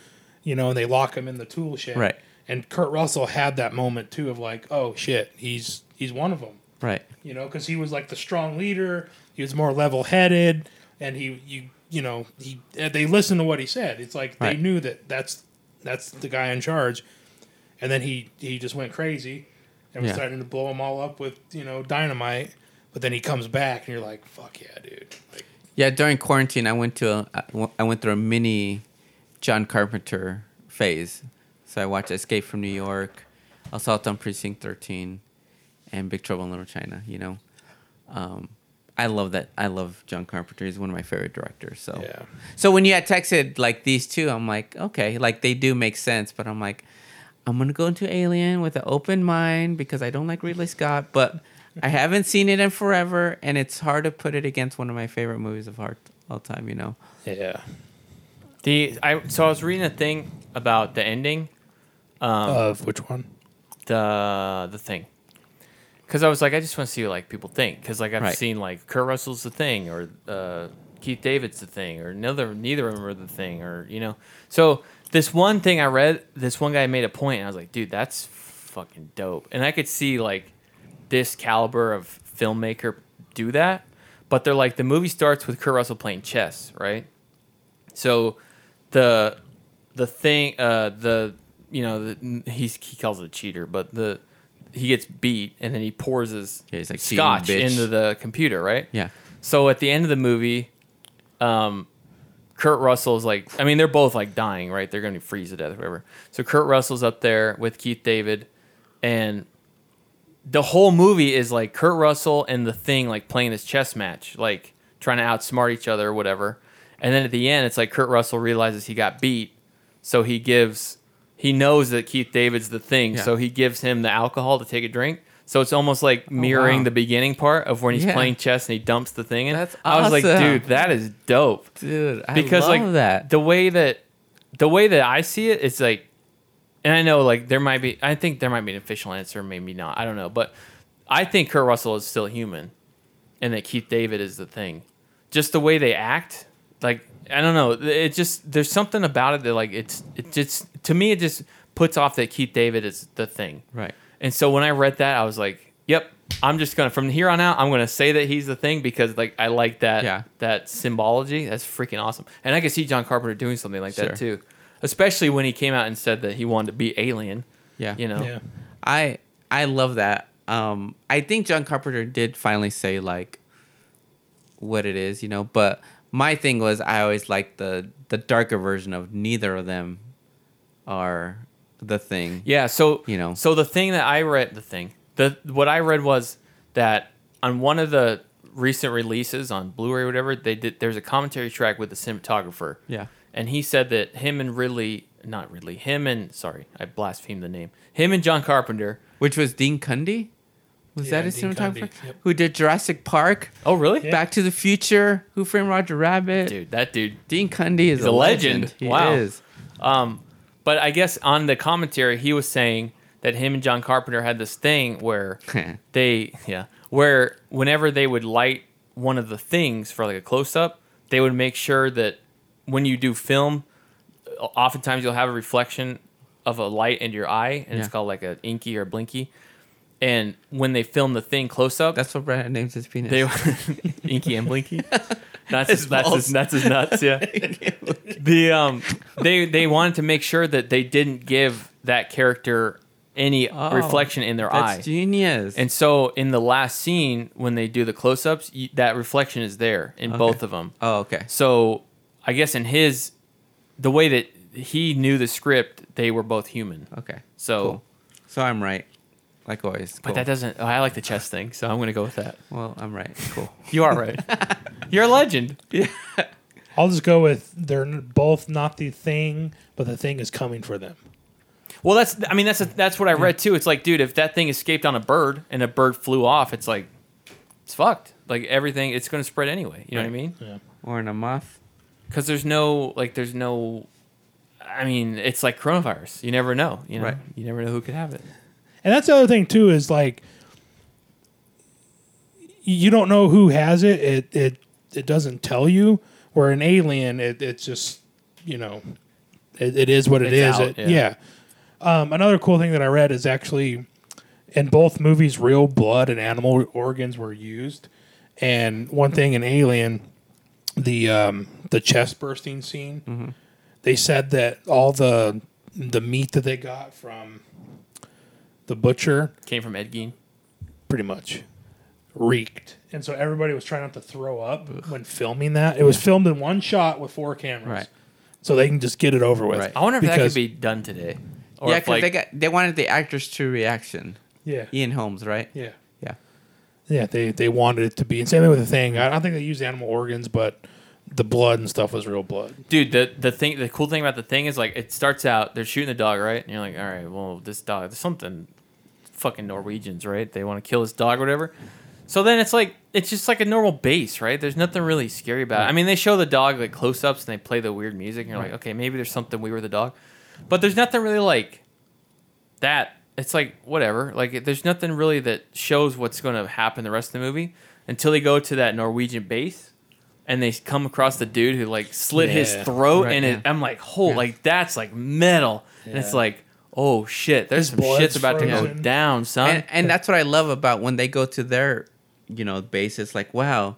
Speaker 7: You know, and they lock him in the tool shed.
Speaker 8: Right.
Speaker 7: And Kurt Russell had that moment too of like, oh shit, he's he's one of them.
Speaker 8: right
Speaker 7: You know, because he was like the strong leader. He was more level headed, and he you you know he they listened to what he said. It's like they knew that that's that's the guy in charge, and then he he just went crazy and was
Speaker 8: Yeah.
Speaker 7: starting to blow them all up with you know dynamite. But then he comes back, and you're like, fuck yeah, dude. Like,
Speaker 8: Yeah, during quarantine, I went to a, I went through a mini John Carpenter phase. So I watched Escape from New York, Assault on Precinct 13, and Big Trouble in Little China. You know, um, I love that. I love John Carpenter. He's one of my favorite directors. So
Speaker 7: Yeah.
Speaker 8: So when you had texted like these two, I'm like, okay, like they do make sense. But I'm like, I'm gonna go into Alien with an open mind because I don't like Ridley Scott, but I haven't seen it in forever, and it's hard to put it against one of my favorite movies of all time. You know.
Speaker 7: yeah.
Speaker 6: The I so I was reading a thing about the ending, Um,
Speaker 7: of which one?
Speaker 6: the the thing, because I was like, I just want to see what like people think, because like I've
Speaker 8: Right.
Speaker 6: seen like Kurt Russell's the thing, or uh, Keith David's the thing, or neither neither of them are the thing, or you know. So this one thing I read, this one guy made a point, and I was like, dude, that's fucking dope, and I could see like this caliber of filmmaker do that, but they're like the movie starts with Kurt Russell playing chess, right? So the the thing uh the you know the, he's he calls it a cheater but the he gets beat and then he pours his
Speaker 8: Yeah, he's like, "Cheating
Speaker 6: scotch
Speaker 8: bitch."
Speaker 6: into the computer right
Speaker 8: Yeah.
Speaker 6: so at the end of the movie um kurt russell's like i mean they're both like dying right they're gonna freeze to death or whatever so kurt russell's up there with keith david and the whole movie is like Kurt Russell and the thing like playing this chess match, like trying to outsmart each other or whatever. And then at the end, it's like Kurt Russell realizes he got beat, so he gives he knows that Keith David's the thing,
Speaker 8: Yeah.
Speaker 6: so he gives him the alcohol to take a drink. So it's almost like oh, mirroring
Speaker 8: Oh, wow.
Speaker 6: the beginning part of when he's
Speaker 8: Yeah.
Speaker 6: playing chess and he dumps the thing in.
Speaker 8: That's
Speaker 6: I was like, dude, that is dope
Speaker 8: Dude, I
Speaker 6: because
Speaker 8: love
Speaker 6: like
Speaker 8: that.
Speaker 6: the way that the way that I see it, it's like, and I know like there might be, I think there might be an official answer, maybe not, I don't know, but I think Kurt Russell is still human, and that Keith David is the thing. Just the way they act, like I don't know, it just there's something about it that like it's it just to me it just puts off that Keith David is the thing.
Speaker 8: Right.
Speaker 6: And so when I read that, I was like, "Yep, I'm just gonna from here on out, I'm gonna say that he's the thing because like I like that
Speaker 8: Yeah.
Speaker 6: that symbology. That's freaking awesome." And I could see John Carpenter doing something like
Speaker 8: Sure.
Speaker 6: that too, especially when he came out and said that he wanted to be Alien.
Speaker 8: Yeah.
Speaker 6: You know,
Speaker 7: Yeah.
Speaker 8: I I love that. Um, I think John Carpenter did finally say like what it is, you know. But my thing was I always liked the the darker version of neither of them are the thing.
Speaker 6: Yeah, so
Speaker 8: You know.
Speaker 6: so the thing that I read, the thing, the what I read was that on one of the recent releases on Blu-ray or whatever, they did. There's a commentary track with the cinematographer.
Speaker 8: Yeah.
Speaker 6: and he said that him and Ridley, not Ridley, him and sorry, I blasphemed the name. Him and John Carpenter.
Speaker 8: Which was Dean Cundey? Was
Speaker 7: Yeah,
Speaker 8: that his
Speaker 7: Dean
Speaker 8: cinematographer?
Speaker 7: Yep.
Speaker 8: Who did Jurassic Park,
Speaker 6: Oh, really?
Speaker 8: Back to the Future, Who Framed Roger Rabbit?
Speaker 6: Dude, that dude.
Speaker 8: Dean Cundey is a
Speaker 6: a legend.
Speaker 8: legend. He
Speaker 6: Wow.
Speaker 8: is.
Speaker 6: Um, but I guess on the commentary, he was saying that him and John Carpenter had this thing where they, yeah, where whenever they would light one of the things for like a close up, they would make sure that when you do film, oftentimes you'll have a reflection of a light into your eye, and it's called like a inky or blinky. And when they filmed the thing close up,
Speaker 8: That's what Brandon names his penis.
Speaker 6: they inky and blinky. That's his,
Speaker 8: His
Speaker 6: that's
Speaker 8: balls.
Speaker 6: his, that's his nuts. Yeah. the um they they wanted to make sure that they didn't give that character any
Speaker 8: Oh,
Speaker 6: reflection in their
Speaker 8: That's
Speaker 6: eye.
Speaker 8: genius.
Speaker 6: And so in the last scene when they do the close-ups, that reflection is there in both of them.
Speaker 8: oh, okay.
Speaker 6: So I guess in his the way that he knew the script, they were both human.
Speaker 8: Okay.
Speaker 6: So
Speaker 8: Cool. So I'm right. Like always.
Speaker 6: but
Speaker 8: Cool.
Speaker 6: that doesn't oh, I like the chess thing, so I'm going to go with that.
Speaker 8: well, I'm right. Cool.
Speaker 6: You are right. You're a legend. Yeah.
Speaker 7: I'll just go with they're both not the thing, but the thing is coming for them.
Speaker 6: Well, that's I mean that's a, that's what I read too. It's like, dude, if that thing escaped on a bird and a bird flew off, it's like it's fucked. Like everything, it's going to spread anyway. You know what I mean? Yeah.
Speaker 8: Or in a moth.
Speaker 6: Because there's no like there's no. I mean, it's like coronavirus. You never know. You know,
Speaker 8: Right.
Speaker 6: you never know who could have it.
Speaker 7: And that's the other thing too is like you don't know who has it. It it it doesn't tell you. Where an alien, it, it's just you know, it, it is what it
Speaker 6: It's
Speaker 7: is.
Speaker 6: out,
Speaker 7: It-
Speaker 6: yeah.
Speaker 7: yeah. Um, another cool thing that I read is actually in both movies, real blood and animal organs were used. And one thing in Alien, the um, the chest bursting scene, they said that all the the meat that they got from the butcher
Speaker 6: Came from Ed Gein.
Speaker 7: pretty much reeked. And so everybody was trying not to throw up when filming that. It was filmed in one shot with four cameras.
Speaker 8: Right.
Speaker 7: So they can just get it over with.
Speaker 8: Right.
Speaker 6: I wonder if that
Speaker 7: Because-
Speaker 6: could be done today. Or
Speaker 8: yeah,
Speaker 6: if,
Speaker 8: because
Speaker 6: like,
Speaker 8: they got they wanted the actor's true reaction.
Speaker 7: Yeah.
Speaker 8: Ian Holmes, right?
Speaker 7: Yeah.
Speaker 8: Yeah.
Speaker 7: Yeah, they, they wanted it to be. And same thing with the thing. I don't think they used animal organs, but the blood and stuff was real blood.
Speaker 6: dude the the thing the cool thing about the thing is like it starts out they're shooting the dog right and you're like all right well this dog there's something fucking norwegians right? They want to kill his dog or whatever. So then it's like it's just like a normal base right? There's nothing really scary about it. I mean they show the dog like close-ups and they play the weird music and you're like okay maybe there's something weird with the dog. But there's nothing really like that. It's like whatever. Like there's nothing really that shows what's going to happen the rest of the movie until they go to that norwegian base and they come across the dude who like slit his
Speaker 7: Yeah.
Speaker 6: throat
Speaker 8: Right,
Speaker 6: and it,
Speaker 8: yeah.
Speaker 6: i'm like oh like that's like metal. And it's like oh shit there's
Speaker 7: His
Speaker 6: some shit's about to go down son
Speaker 8: And and that's what I love about when they go to their, you know, base. It's like, wow,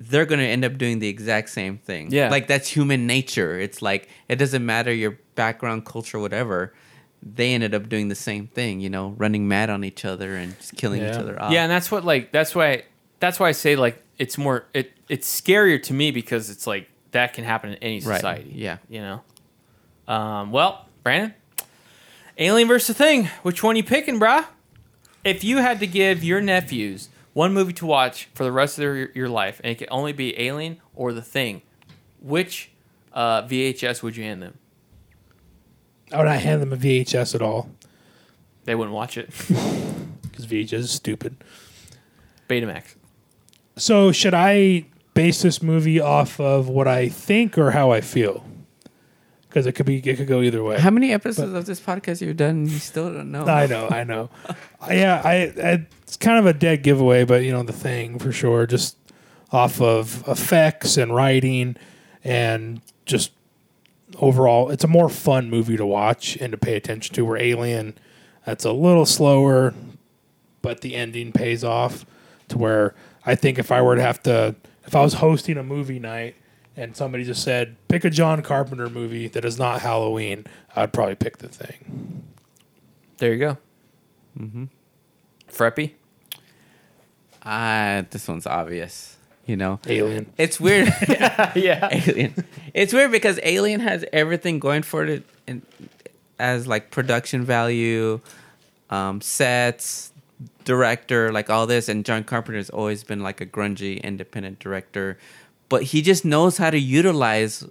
Speaker 8: they're gonna end up doing the exact same thing.
Speaker 6: Yeah.
Speaker 8: Like that's human nature. It's like it doesn't matter your background, culture, whatever. They ended up doing the same thing, you know, running mad on each other and just killing each other off.
Speaker 6: yeah and that's what like that's why that's why i say like it's more it it's scarier to me because it's like that can happen in any
Speaker 8: Right.
Speaker 6: society
Speaker 8: Yeah.
Speaker 6: you know um well brandon alien versus the thing. Which one you picking brah if you had to give your nephews one movie to watch for the rest of their, your life and it could only be alien or the thing which uh, vhs would you hand them?
Speaker 7: I would not hand them a VHS at all.
Speaker 6: They wouldn't watch it.
Speaker 7: Because VHS is stupid.
Speaker 6: betamax.
Speaker 7: So should I base this movie off of what I think or how I feel? Because it could be it could go either way.
Speaker 8: How many episodes of this podcast you've done? You still don't know.
Speaker 7: I know, I know. yeah, I, I it's kind of a dead giveaway, but you know the thing for sure, just off of effects and writing and just overall, it's a more fun movie to watch and to pay attention to. Where Alien, that's a little slower, but the ending pays off to where I think if I were to have to, if I was hosting a movie night and somebody just said, pick a John Carpenter movie that is not Halloween, I'd probably pick The Thing.
Speaker 6: there you go mm-hmm freppy
Speaker 8: Ah, this one's obvious. You know,
Speaker 7: Alien.
Speaker 8: it's weird.
Speaker 6: yeah
Speaker 8: Alien. It's weird because Alien has everything going for it in, as like production value, um, sets, director, like all this, and John Carpenter's always been like a grungy independent director, but he just knows how to utilize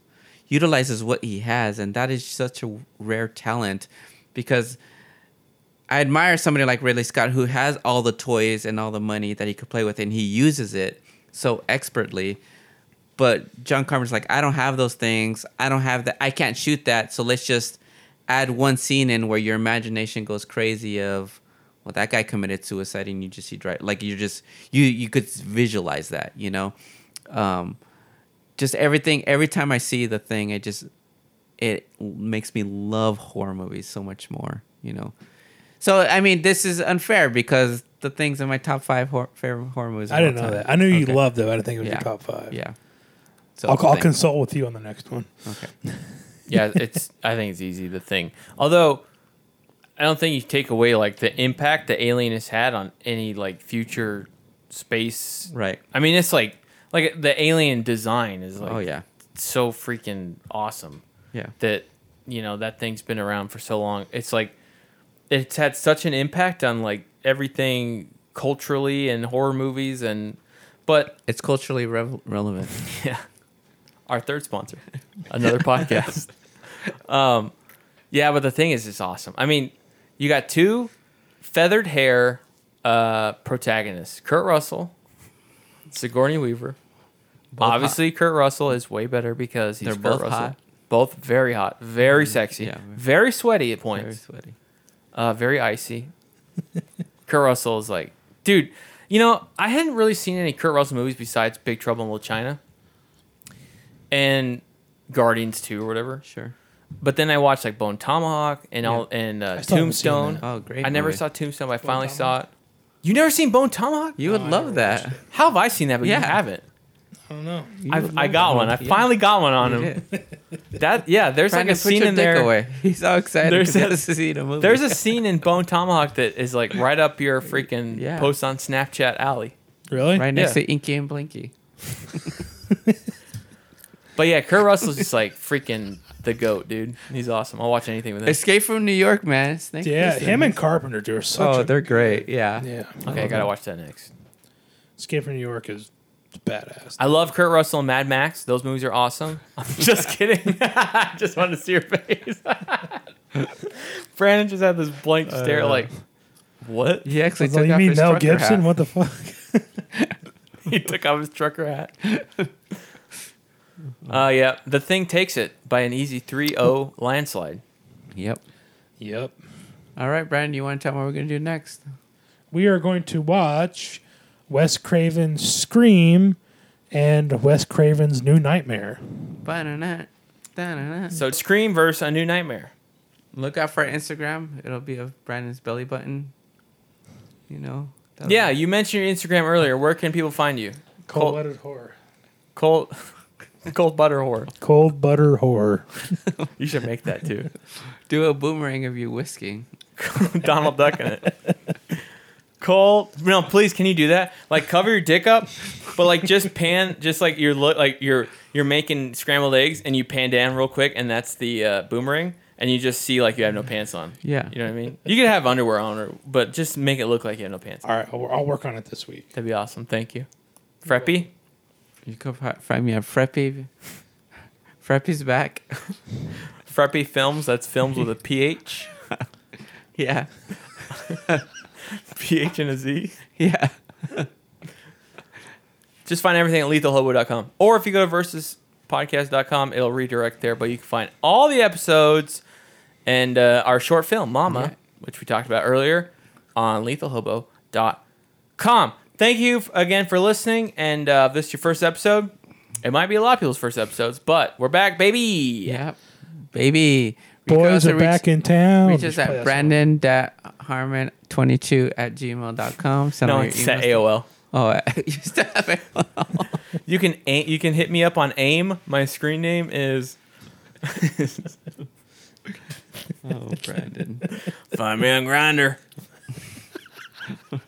Speaker 8: utilizes what he has, and that is such a rare talent because I admire somebody like Ridley Scott who has all the toys and all the money that he could play with, and he uses it so expertly. But John Carpenter's like, I don't have those things. I don't have that. I can't shoot that. So let's just add one scene in where your imagination goes crazy of, well, that guy committed suicide, and you just see dry, like you just you you could visualize that, you know. Um, just everything. Every time I see the thing, it just it makes me love horror movies so much more, you know. So I mean, this is unfair because the things in my top five hor- favorite horror movies.
Speaker 7: I didn't know
Speaker 8: time.
Speaker 7: that. I knew you
Speaker 8: Okay.
Speaker 7: loved it. but I didn't think it was
Speaker 8: Yeah.
Speaker 7: your top five.
Speaker 8: Yeah. So
Speaker 7: I'll, I'll consult with you on the next one.
Speaker 8: Okay.
Speaker 6: yeah, it's. I think it's easy. The thing, although, I don't think you take away like the impact the alien has had on any like future space.
Speaker 8: Right.
Speaker 6: I mean, it's like like the alien design is like
Speaker 8: Oh yeah.
Speaker 6: so freaking awesome
Speaker 8: Yeah.
Speaker 6: that you know that thing's been around for so long. It's like it's had such an impact on like everything culturally and horror movies and but
Speaker 8: It's culturally rev- relevant.
Speaker 6: yeah. Our third sponsor. Another podcast. Um yeah, but the thing is it's awesome. I mean, you got two feathered hair uh protagonists. Kurt Russell, Sigourney Weaver. Obviously Kurt Russell is way better because he's
Speaker 8: They're
Speaker 6: Kurt
Speaker 8: both
Speaker 6: Russell.
Speaker 8: hot.
Speaker 6: Both very hot, very sexy,
Speaker 8: yeah.
Speaker 6: very sweaty at points.
Speaker 8: Very sweaty.
Speaker 6: uh, very icy. Kurt Russell is like, dude, you know, I hadn't really seen any Kurt Russell movies besides Big Trouble in Little China and Guardians 2 or whatever.
Speaker 8: Sure.
Speaker 6: But then I watched like Bone Tomahawk and all and uh,
Speaker 7: I still haven't seen
Speaker 6: Tombstone.
Speaker 8: Oh, great.
Speaker 6: I never
Speaker 8: movie.
Speaker 6: saw Tombstone, but I finally saw it. You never seen Bone Tomahawk?
Speaker 8: You would
Speaker 7: No, I
Speaker 8: love
Speaker 7: never
Speaker 8: that.
Speaker 7: watched
Speaker 6: How have I seen that, but
Speaker 8: Yeah.
Speaker 6: you haven't?
Speaker 7: I don't know.
Speaker 8: You
Speaker 6: I've, I
Speaker 8: love
Speaker 6: got
Speaker 8: that
Speaker 6: one. I
Speaker 8: movie.
Speaker 6: finally got one on
Speaker 8: You
Speaker 6: him.
Speaker 8: did.
Speaker 6: That yeah, there's
Speaker 8: Brandon,
Speaker 6: like a
Speaker 8: put
Speaker 6: scene
Speaker 8: your
Speaker 6: in
Speaker 8: dick
Speaker 6: there.
Speaker 8: Away. He's all excited
Speaker 6: There's
Speaker 8: because he
Speaker 6: a-
Speaker 8: has to see the movie.
Speaker 6: There's a scene in Bone Tomahawk that is like right up your freaking
Speaker 8: Yeah.
Speaker 6: post on Snapchat alley.
Speaker 7: Really?
Speaker 8: right next
Speaker 6: Yeah.
Speaker 8: to Inky and Blinky.
Speaker 6: But yeah, Kurt Russell's just like freaking the goat, dude. He's awesome. I'll watch anything with him.
Speaker 8: Escape from New York, man. Snake
Speaker 7: Yeah,
Speaker 8: Plissken.
Speaker 7: him and Carpenter do are such
Speaker 8: Oh,
Speaker 7: a
Speaker 8: they're great. Yeah.
Speaker 7: yeah.
Speaker 6: Okay, I gotta watch that next.
Speaker 7: Escape from New York is badass.
Speaker 6: I love Kurt Russell and Mad Max. Those movies are awesome. I'm just kidding. I just wanted to see your face. Brandon just had this blank uh, stare, like, what?
Speaker 8: He actually
Speaker 7: So
Speaker 8: took
Speaker 7: you
Speaker 8: off
Speaker 7: mean
Speaker 8: his
Speaker 7: Mel
Speaker 8: trucker
Speaker 7: Gibson?
Speaker 8: hat.
Speaker 7: What the fuck?
Speaker 6: he took off his trucker hat. Uh, yeah, the thing takes it by an easy 3-0 landslide.
Speaker 8: Yep.
Speaker 7: Yep.
Speaker 8: All right, Brandon, you want to tell me what we're gonna do next?
Speaker 7: We are going to watch Wes Craven's Scream and Wes Craven's New Nightmare.
Speaker 8: Ba-na-na, da-na-na.
Speaker 6: So Scream versus A New Nightmare.
Speaker 8: Look out for our Instagram. It'll be of Brandon's belly button. You know. that'll-
Speaker 6: Yeah, you mentioned your Instagram earlier. Where can people find you?
Speaker 7: Cold
Speaker 6: Cold,
Speaker 7: blooded horror.
Speaker 6: cold, cold butter whore.
Speaker 7: Cold butter horror.
Speaker 6: You should make that too.
Speaker 8: Do a boomerang of you whisking.
Speaker 6: Donald Duck in it. Cold. no, please, can you do that? Like, cover your dick up, but like just pan, just like you're look like you're you're making scrambled eggs, and you pan down real quick, and that's the uh, boomerang, and you just see like you have no pants on.
Speaker 8: Yeah.
Speaker 6: You know what I mean? You can have underwear on, or, but just make it look like you have no pants. on.
Speaker 7: All right, I'll, I'll work on it this week.
Speaker 6: That'd be awesome. Thank you, Freppy.
Speaker 8: You can find me at Freppy. Freppy's back.
Speaker 6: Freppy Films. That's films with a PH,
Speaker 8: yeah.
Speaker 6: PH and a Z.
Speaker 8: Yeah.
Speaker 6: Just find everything at lethalhobo.com. Or if you go to versuspodcast.com, it'll redirect there. But you can find all the episodes and uh, our short film, Mama,
Speaker 8: Yeah.
Speaker 6: which we talked about earlier, on lethalhobo.com. Thank you again for listening. And uh, if this is your first episode. It might be a lot of people's first episodes, but we're back, baby.
Speaker 8: Yeah. Baby.
Speaker 7: Boys are
Speaker 8: reach-
Speaker 7: back in town.
Speaker 8: Reach
Speaker 7: You
Speaker 8: us
Speaker 7: should play
Speaker 8: at
Speaker 7: that song.
Speaker 8: brandon.harmon22 at gmail.com. Send
Speaker 6: No, it's at. AOL.
Speaker 8: Oh, you still have it.
Speaker 6: You can a- you can hit me up on AIM. My screen name is
Speaker 8: oh, Brandon.
Speaker 6: Find me on Grindr.